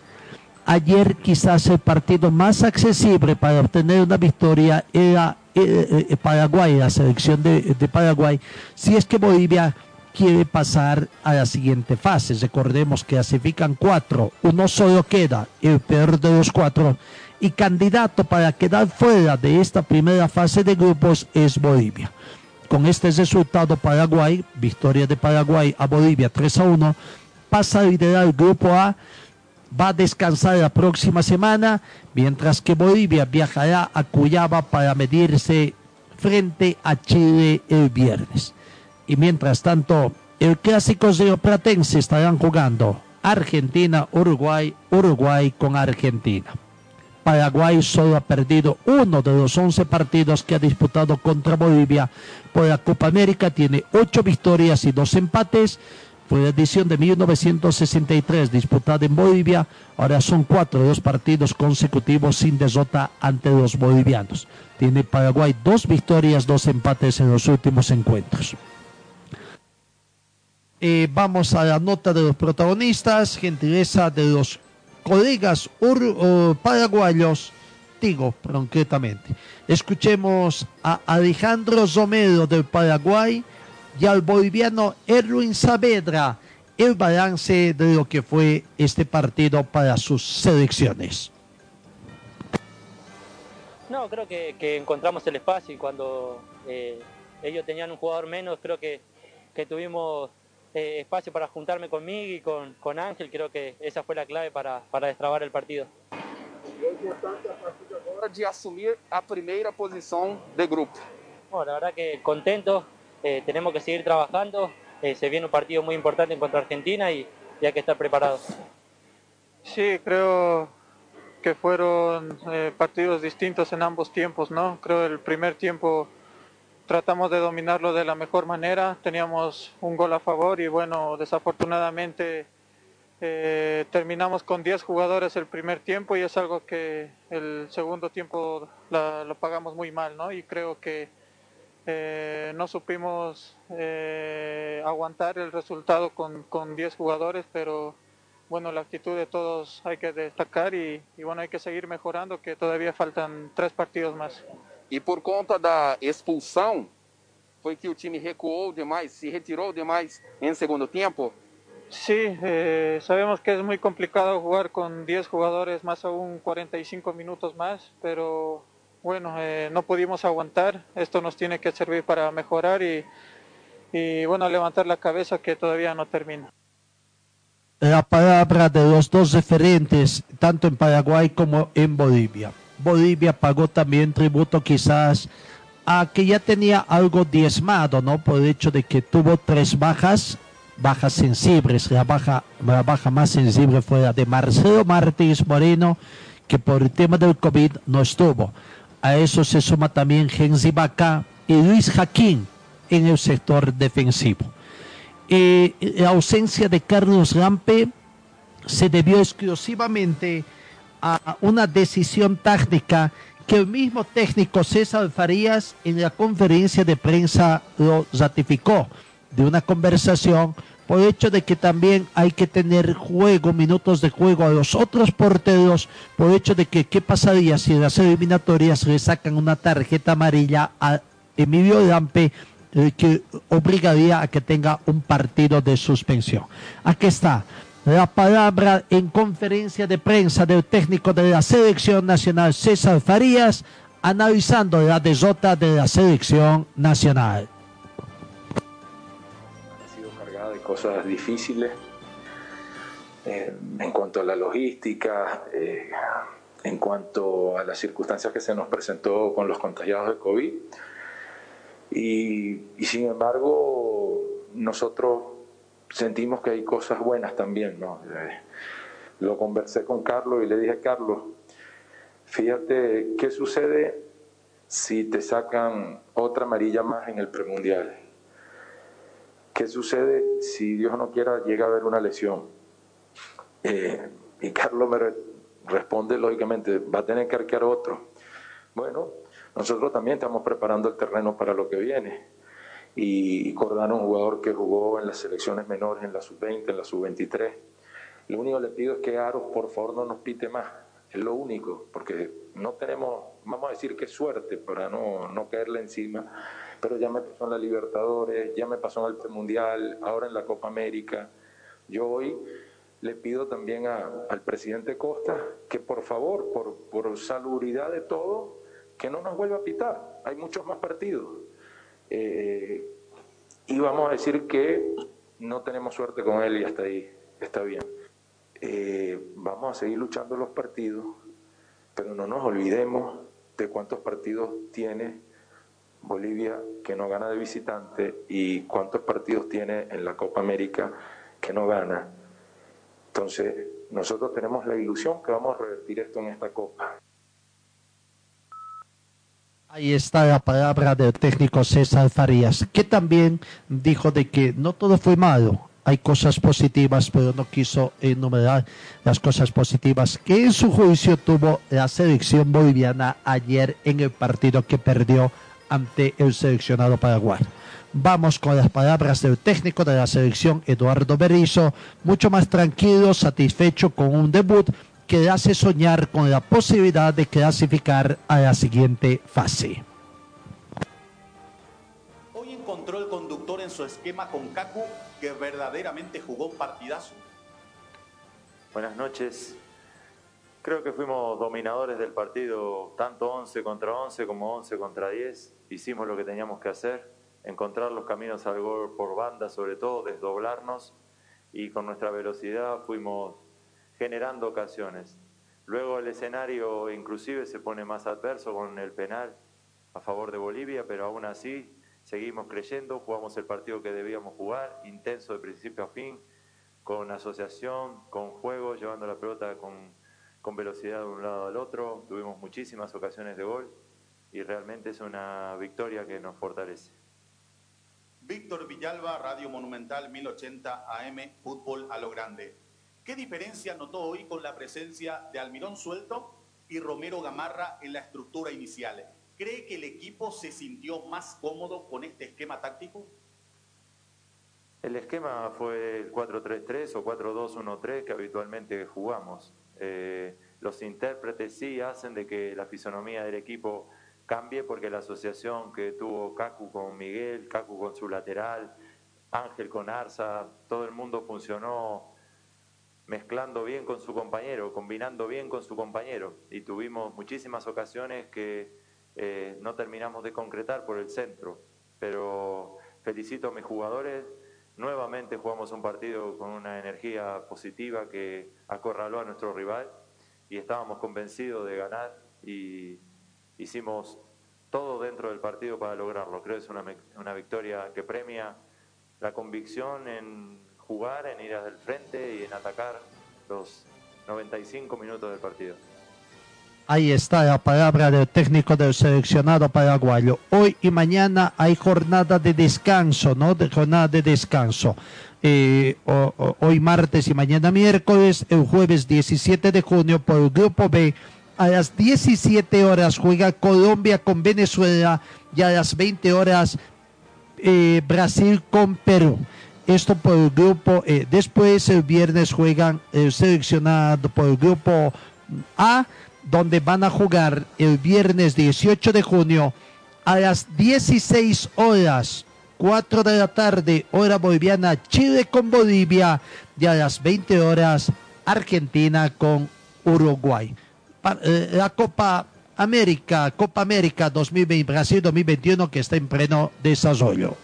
Ayer quizás el partido más accesible para obtener una victoria era eh, eh, Paraguay, la selección de, de Paraguay, si es que Bolivia quiere pasar a la siguiente fase. Recordemos que clasifican cuatro, uno solo queda, el peor de los cuatro, y candidato para quedar fuera de esta primera fase de grupos es Bolivia. Con este resultado, Paraguay, victoria de Paraguay a Bolivia 3 a 1, pasa a liderar el grupo A, va a descansar la próxima semana, mientras que Bolivia viajará a Cuyaba para medirse frente a Chile el viernes. Y mientras tanto, el clásico Platense estarán jugando Argentina, Uruguay, Uruguay con Argentina. Paraguay solo ha perdido uno de los 11 partidos que ha disputado contra Bolivia por la Copa América. Tiene ocho victorias y dos empates. Fue la edición de 1963 disputada en Bolivia. Ahora son cuatro los partidos consecutivos sin derrota ante los bolivianos. Tiene Paraguay dos victorias, dos empates en los últimos encuentros. Eh, vamos a la nota de los protagonistas, gentileza de los colegas paraguayos, digo concretamente. Escuchemos a Alejandro Romero del Paraguay y al boliviano Erwin Saavedra el balance de lo que fue este partido para sus selecciones. No, creo que, encontramos el espacio y cuando eh, ellos tenían un jugador menos, creo que, tuvimos eh, espacio para juntarme conmigo y con, con, Ángel. Creo que esa fue la clave para, para destrabar el partido. de asumir a primera posición de grupo. Bueno, la verdad que contento, eh, tenemos que seguir trabajando, se viene un partido muy importante contra Argentina y, y hay que estar preparados. Sí, creo que fueron eh, partidos distintos en ambos tiempos, ¿no? Creo el primer tiempo tratamos de dominarlo de la mejor manera, teníamos un gol a favor y bueno, desafortunadamente eh, terminamos con 10 jugadores el primer tiempo y es algo que el segundo tiempo lo pagamos muy mal, ¿no? Y creo que eh, no supimos aguantar el resultado con, con 10 jugadores, pero bueno, la actitud de todos hay que destacar y, bueno, hay que seguir mejorando, que todavía faltan tres partidos más. Y e por conta da expulsão, fue que el time recuou demais, se retiró demais en segundo tiempo? Sí, eh, sabemos que es muy complicado jugar con 10 jugadores, más aún 45 minutos más, pero bueno, eh, no pudimos aguantar, esto nos tiene que servir para mejorar y, y bueno, levantar la cabeza que todavía no termina la palabra de los dos referentes, tanto en Paraguay como en Bolivia. Bolivia pagó también tributo quizás a que ya tenía algo diezmado, ¿no? Por el hecho de que tuvo tres bajas, bajas sensibles. La baja, la baja más sensible fue la de Marcelo Martínez Moreno, que por el tema del COVID no estuvo. A eso se suma también Genzi Baca y Luis Jaquín en el sector defensivo. Eh, la ausencia de Carlos Lampe se debió exclusivamente a una decisión táctica que el mismo técnico César Farías en la conferencia de prensa lo ratificó, de una conversación por el hecho de que también hay que tener juego, minutos de juego a los otros porteros, por el hecho de que qué pasaría si en las eliminatorias le sacan una tarjeta amarilla a Emilio Lampe eh, que obligaría a que tenga un partido de suspensión. Aquí está la palabra en conferencia de prensa del técnico de la selección nacional César Farías analizando la derrota de la selección nacional. Ha sido cargada de cosas difíciles eh, en cuanto a la logística, eh, en cuanto a las circunstancias que se nos presentó con los contagiados de COVID y, sin embargo, nosotros sentimos que hay cosas buenas también, ¿no? Eh, lo conversé con Carlos y le dije, Carlos, fíjate qué sucede si te sacan otra amarilla más en el premundial. ¿Qué sucede si Dios no quiera llega a haber una lesión? Eh, y Carlos me responde lógicamente, va a tener que arquear otro. Bueno, nosotros también estamos preparando el terreno para lo que viene. Y Cordano un jugador que jugó en las selecciones menores, en la sub-20, en la sub-23. Lo único que le pido es que Aros, por favor, no nos pite más. Es lo único, porque no tenemos, vamos a decir que suerte para no, no caerle encima, pero ya me pasó en la Libertadores, ya me pasó en el Mundial, ahora en la Copa América. Yo hoy le pido también al presidente Costa que por favor, por, por salubridad de todo, que no nos vuelva a pitar. Hay muchos más partidos. Eh, y vamos a decir que no tenemos suerte con él y hasta ahí está bien. Eh, vamos a seguir luchando los partidos, pero no nos olvidemos de cuántos partidos tiene Bolivia que no gana de visitante y cuántos partidos tiene en la Copa América que no gana. Entonces, nosotros tenemos la ilusión que vamos a revertir esto en esta Copa. Ahí está la palabra del técnico César Farías, que también dijo de que no todo fue malo, hay cosas positivas, pero no quiso enumerar las cosas positivas que en su juicio tuvo la selección boliviana ayer en el partido que perdió ante el seleccionado paraguayo. Vamos con las palabras del técnico de la selección, Eduardo Berizzo, mucho más tranquilo, satisfecho con un debut que hace soñar con la posibilidad de clasificar a la siguiente fase. Hoy encontró el conductor en su esquema con Kaku que verdaderamente jugó un partidazo. Buenas noches. Creo que fuimos dominadores del partido, tanto 11 contra 11 como 11 contra 10. Hicimos lo que teníamos que hacer, encontrar los caminos al gol por banda, sobre todo desdoblarnos y con nuestra velocidad fuimos generando ocasiones. Luego el escenario inclusive se pone más adverso con el penal a favor de Bolivia, pero aún así seguimos creyendo, jugamos el partido que debíamos jugar, intenso de principio a fin, con asociación, con juego, llevando la pelota con con velocidad de un lado al otro, tuvimos muchísimas ocasiones de gol y realmente es una victoria que nos fortalece. Víctor Villalba, Radio Monumental 1080 AM, Fútbol a lo Grande. ¿Qué diferencia notó hoy con la presencia de Almirón Suelto y Romero Gamarra en la estructura inicial? ¿Cree que el equipo se sintió más cómodo con este esquema táctico? El esquema fue el 4-3-3 o 4-2-1-3 que habitualmente jugamos. Eh, los intérpretes sí hacen de que la fisonomía del equipo cambie porque la asociación que tuvo Cacu con Miguel, Cacu con su lateral, Ángel con Arza, todo el mundo funcionó mezclando bien con su compañero, combinando bien con su compañero. Y tuvimos muchísimas ocasiones que eh, no terminamos de concretar por el centro, pero felicito a mis jugadores. Nuevamente jugamos un partido con una energía positiva que acorraló a nuestro rival. Y estábamos convencidos de ganar y hicimos todo dentro del partido para lograrlo. Creo que es una, una victoria que premia la convicción en jugar, en ir al frente y en atacar los 95 minutos del partido. Ahí está la palabra del técnico del seleccionado paraguayo. Hoy y mañana hay jornada de descanso, ¿no? De jornada de descanso. Eh, hoy martes y mañana miércoles, el jueves 17 de junio por el grupo B. A las 17 horas juega Colombia con Venezuela y a las 20 horas eh, Brasil con Perú. Esto por el grupo E. Después el viernes juegan el seleccionado por el grupo A donde van a jugar el viernes 18 de junio a las 16 horas, 4 de la tarde, hora boliviana, Chile con Bolivia, y a las 20 horas, Argentina con Uruguay. Eh, la Copa América, Copa América 2020, Brasil 2021, que está en pleno desarrollo.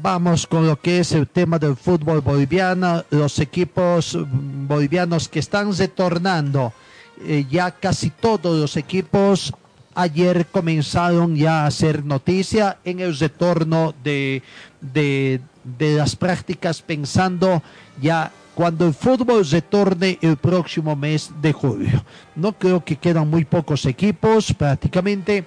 Vamos con lo que es el tema del fútbol boliviano, los equipos bolivianos que están retornando. Eh, ya casi todos los equipos ayer comenzaron ya a hacer noticia en el retorno de, de, de las prácticas pensando ya cuando el fútbol retorne el próximo mes de julio. No creo que quedan muy pocos equipos prácticamente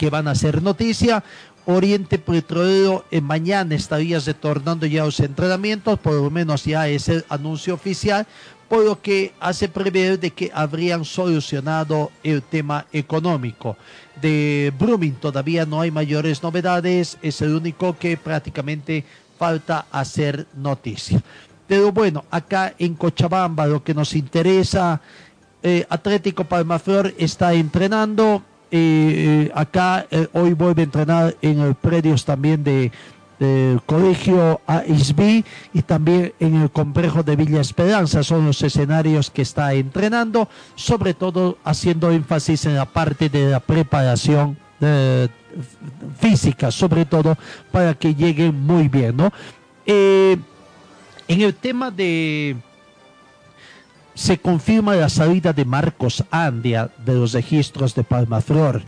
que van a hacer noticia. Oriente Petrolero en mañana estaría retornando ya los entrenamientos, por lo menos ya es el anuncio oficial, por lo que hace prever de que habrían solucionado el tema económico. De Brumming todavía no hay mayores novedades, es el único que prácticamente falta hacer noticia. Pero bueno, acá en Cochabamba lo que nos interesa, eh, Atlético Palmaflor está entrenando, eh, acá eh, hoy vuelve a entrenar en el predios también de del colegio AISB y también en el complejo de Villa Esperanza son los escenarios que está entrenando, sobre todo haciendo énfasis en la parte de la preparación eh, física, sobre todo para que lleguen muy bien, ¿no? en el tema de se confirma la salida de Marcos Andia de los registros de Palmaflor,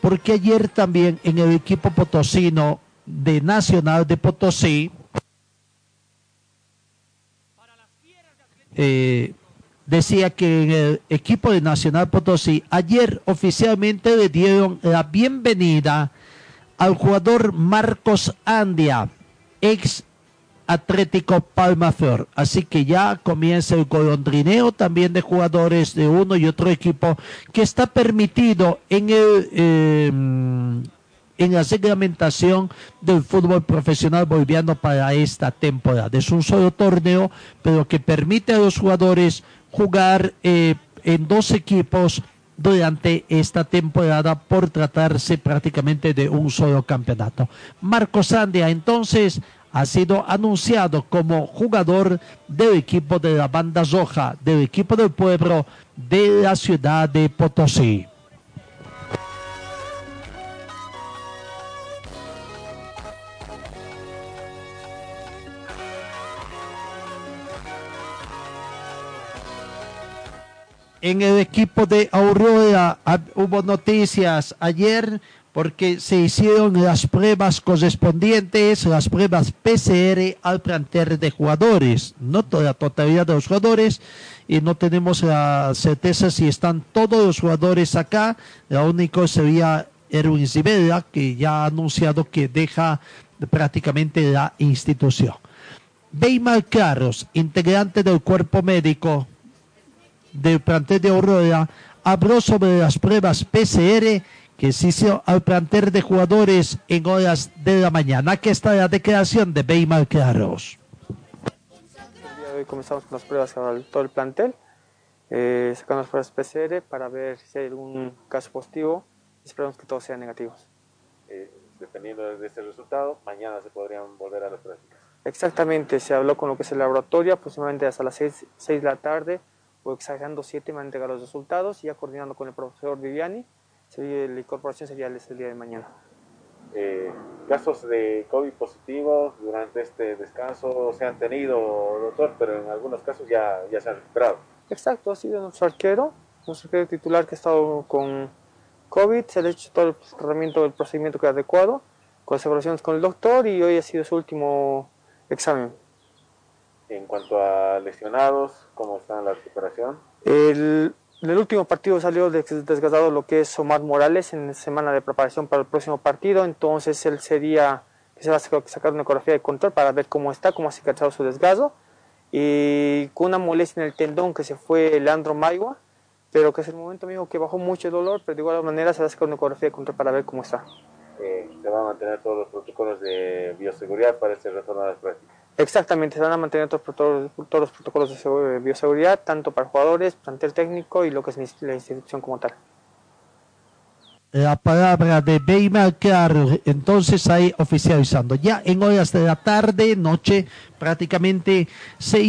porque ayer también en el equipo potosino de Nacional de Potosí eh, decía que en el equipo de Nacional Potosí ayer oficialmente le dieron la bienvenida al jugador Marcos Andia, ex Atlético Palmaflor. Así que ya comienza el golondrineo también de jugadores de uno y otro equipo que está permitido en el eh, en la reglamentación del fútbol profesional boliviano para esta temporada. Es un solo torneo, pero que permite a los jugadores jugar eh, en dos equipos durante esta temporada por tratarse prácticamente de un solo campeonato. Marco Sandia entonces ha sido anunciado como jugador del equipo de la banda roja, del equipo del pueblo de la ciudad de Potosí. en el equipo de Aurora hubo noticias ayer porque se hicieron las pruebas correspondientes, las pruebas PCR al plantel de jugadores, no toda la totalidad de los jugadores, y no tenemos la certeza si están todos los jugadores acá, la única sería Erwin Zibela, que ya ha anunciado que deja prácticamente la institución. Weimar Carlos, integrante del cuerpo médico, del plantel de Aurora habló sobre las pruebas PCR que se hizo al plantel de jugadores en horas de la mañana. Aquí está la declaración de Weimar Claros. El día de hoy comenzamos con las pruebas a todo el plantel, eh, sacando las pruebas PCR para ver si hay algún caso positivo. Esperamos que todos sean negativos. Eh, dependiendo de ese resultado, mañana se podrían volver a las prácticas. Exactamente, se habló con lo que es el laboratorio, aproximadamente hasta las 6, 6 de la tarde o exagerando siete me han entregado los resultados, ya coordinando con el profesor Viviani, sería, la incorporación sería el, día de mañana. Eh, casos de COVID positivos durante este descanso se han tenido, doctor, pero en algunos casos ya, ya se han recuperado. Exacto, ha sido nuestro arquero, nuestro arquero titular que ha estado con COVID, se ha hecho todo el tratamiento del procedimiento que es adecuado, con las evaluaciones con el doctor y hoy ha sido su último examen. En cuanto a lesionados, ¿cómo está la recuperación? El, el último partido salió desgastado lo que es Omar Morales en semana de preparación para el próximo partido, entonces él sería que se va a sacar una ecografía de control para ver cómo está, cómo ha cicatrizado su desgazo y con una molestia en el tendón que se fue Leandro Maigua, pero que es el momento mismo que bajó mucho el dolor, pero de igual manera se va a sacar una ecografía de control para ver cómo está. Eh, se van a mantener todos los protocolos de bioseguridad para este retorno a las prácticas. Exactamente, se van a mantener todos, todos los protocolos de bioseguridad, tanto para jugadores, plantel técnico y lo que es la institución como tal. La palabra de Weimar Carlos, entonces ahí oficializando. Ya en horas de la tarde, noche, prácticamente se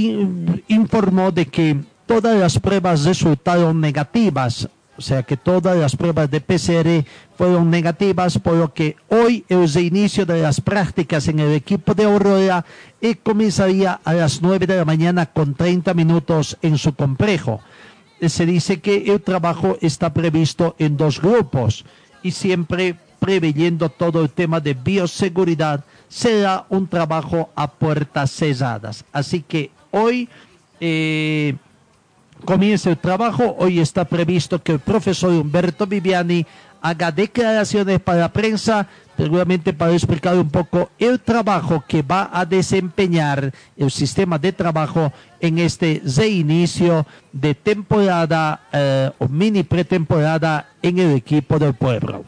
informó de que todas las pruebas resultaron negativas o sea que todas las pruebas de PCR fueron negativas, por lo que hoy el reinicio de las prácticas en el equipo de Aurora y comenzaría a las 9 de la mañana con 30 minutos en su complejo. Se dice que el trabajo está previsto en dos grupos y siempre preveyendo todo el tema de bioseguridad, será un trabajo a puertas cerradas. Así que hoy eh, comienza el trabajo. Hoy está previsto que el profesor Humberto Viviani haga declaraciones para la prensa, seguramente para explicar un poco el trabajo que va a desempeñar el sistema de trabajo en este reinicio de temporada eh, o mini pretemporada en el equipo del pueblo.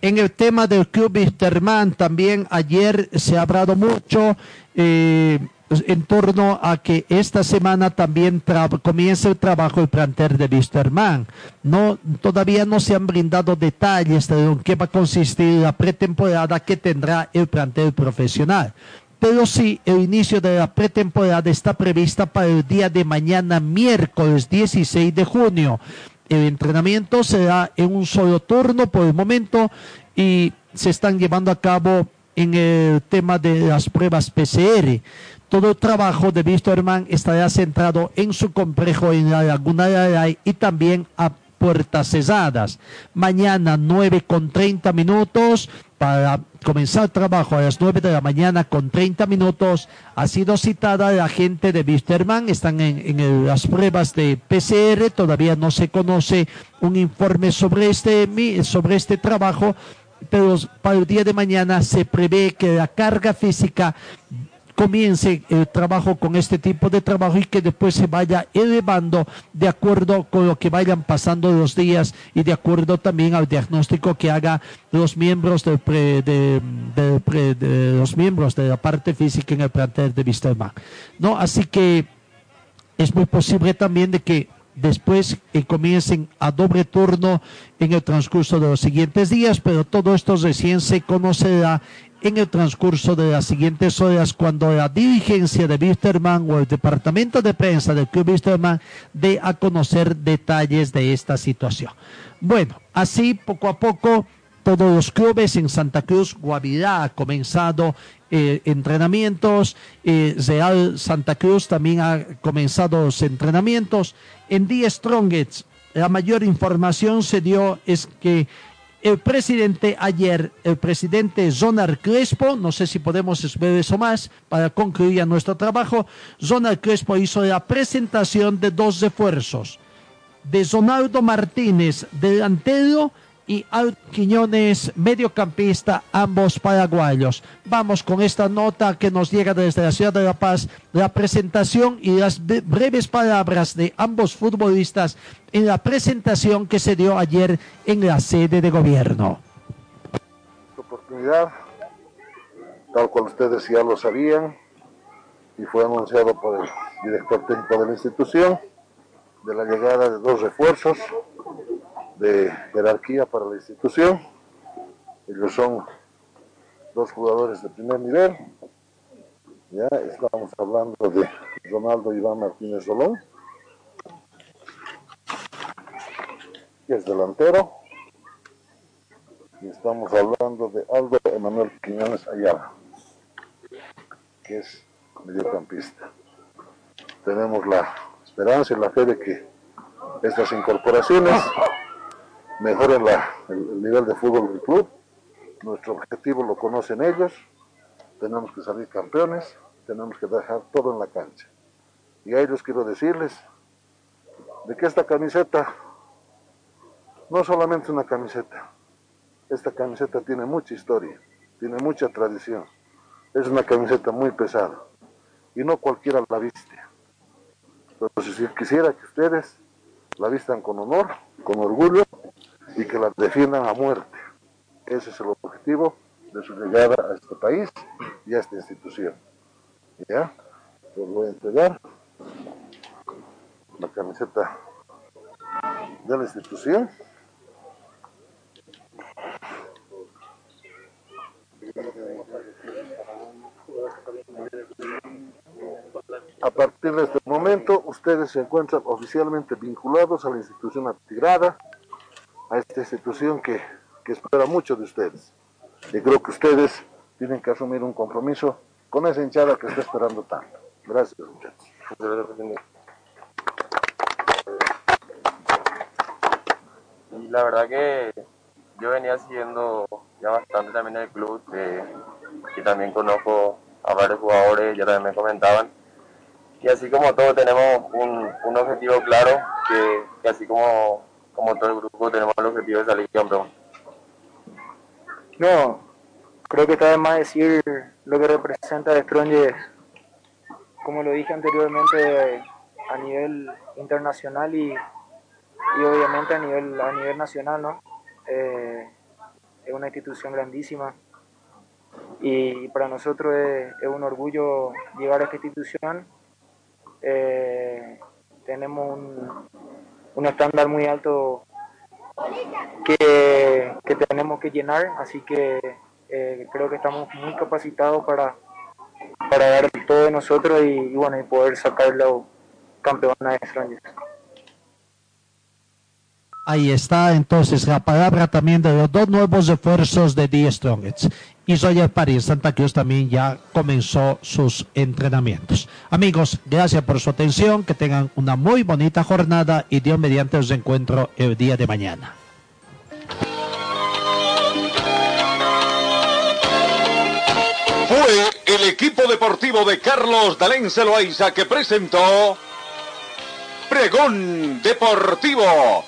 En el tema del club Wisterman también ayer se ha hablado mucho eh, en torno a que esta semana también comienza el trabajo el plantel de Wisterman. No, todavía no se han brindado detalles de en qué va a consistir la pretemporada que tendrá el plantel profesional. Pero sí, el inicio de la pretemporada está prevista para el día de mañana, miércoles 16 de junio. El entrenamiento se da en un solo turno por el momento y se están llevando a cabo en el tema de las pruebas PCR. Todo el trabajo de Víctor Herman estará centrado en su complejo en la Laguna de Aray y también puertas cerradas. Mañana 9 con 30 minutos para comenzar el trabajo a las 9 de la mañana con 30 minutos. Ha sido citada la gente de Wisterman, están en, en las pruebas de PCR, todavía no se conoce un informe sobre este, sobre este trabajo, pero para el día de mañana se prevé que la carga física comience el trabajo con este tipo de trabajo y que después se vaya elevando de acuerdo con lo que vayan pasando los días y de acuerdo también al diagnóstico que haga los miembros del de, los miembros de la parte física en el plantel de Vistelman. ¿no? Así que es muy posible también de que después eh, comiencen a doble turno en el transcurso de los siguientes días, pero todo esto recién se conocerá en el transcurso de las siguientes horas cuando la dirigencia de Wisterman o el departamento de prensa del Club Wisterman dé a conocer detalles de esta situación. Bueno, así poco a poco todos los clubes en Santa Cruz, Guavirá ha comenzado eh, entrenamientos, eh, Real Santa Cruz también ha comenzado los entrenamientos. En The Strongest, la mayor información se dio es que el presidente ayer, el presidente Zonar Crespo, no sé si podemos ver eso más para concluir nuestro trabajo, Zonar Crespo hizo la presentación de dos refuerzos, de Zonaldo Martínez, delantero, y Al Quiñones, mediocampista, ambos paraguayos. Vamos con esta nota que nos llega desde la ciudad de La Paz, la presentación y las breves palabras de ambos futbolistas en la presentación que se dio ayer en la sede de gobierno. Oportunidad, tal cual ustedes ya lo sabían, y fue anunciado por el director técnico de la institución, de la llegada de dos refuerzos de jerarquía para la institución. Ellos son dos jugadores de primer nivel. Ya estamos hablando de Ronaldo Iván Martínez Rolón, que es delantero. Y estamos hablando de Aldo Emanuel Quiñones Ayala, que es mediocampista. Tenemos la esperanza y la fe de que estas incorporaciones mejoren el, nivel de fútbol del club. Nuestro objetivo lo conocen ellos. Tenemos que salir campeones, tenemos que dejar todo en la cancha. Y a ellos quiero decirles de que esta camiseta no solamente una camiseta, esta camiseta tiene mucha historia, tiene mucha tradición. Es una camiseta muy pesada y no cualquiera la viste. Entonces, si quisiera que ustedes la vistan con honor, con orgullo y que la defiendan a muerte. Ese es el objetivo de su llegada a este país y a esta institución. ¿Ya? Les voy a entregar la camiseta de la institución. A partir de este momento, ustedes se encuentran oficialmente vinculados a la institución activada a esta institución que, espera mucho de ustedes. Y creo que ustedes tienen que asumir un compromiso con esa hinchada que está esperando tanto. Gracias, muchachos. Y la verdad que yo venía siguiendo ya bastante también el club, que, también conozco a varios jugadores, ya también me comentaban. Y así como todos tenemos un, objetivo claro, que así como como todo el grupo, tenemos el objetivo de salir campeón. No, creo que está de más decir lo que representa de Strongest, como lo dije anteriormente, a nivel internacional y, y obviamente a nivel, a nivel nacional, ¿no? Eh, es una institución grandísima y para nosotros es, un orgullo llevar a esta institución. Eh, tenemos un, un estándar muy alto que, tenemos que llenar, así que eh, creo que estamos muy capacitados para, para dar todo de nosotros y, bueno y poder sacarlo campeona de Strangers. Ahí está entonces la palabra también de los dos nuevos refuerzos de The Strongest. Y Zoya París Santa Cruz también ya comenzó sus entrenamientos. Amigos, gracias por su atención, que tengan una muy bonita jornada y Dios mediante os encuentro el día de mañana. Fue el equipo deportivo de Carlos Dalén Celoaiza que presentó Pregón Deportivo.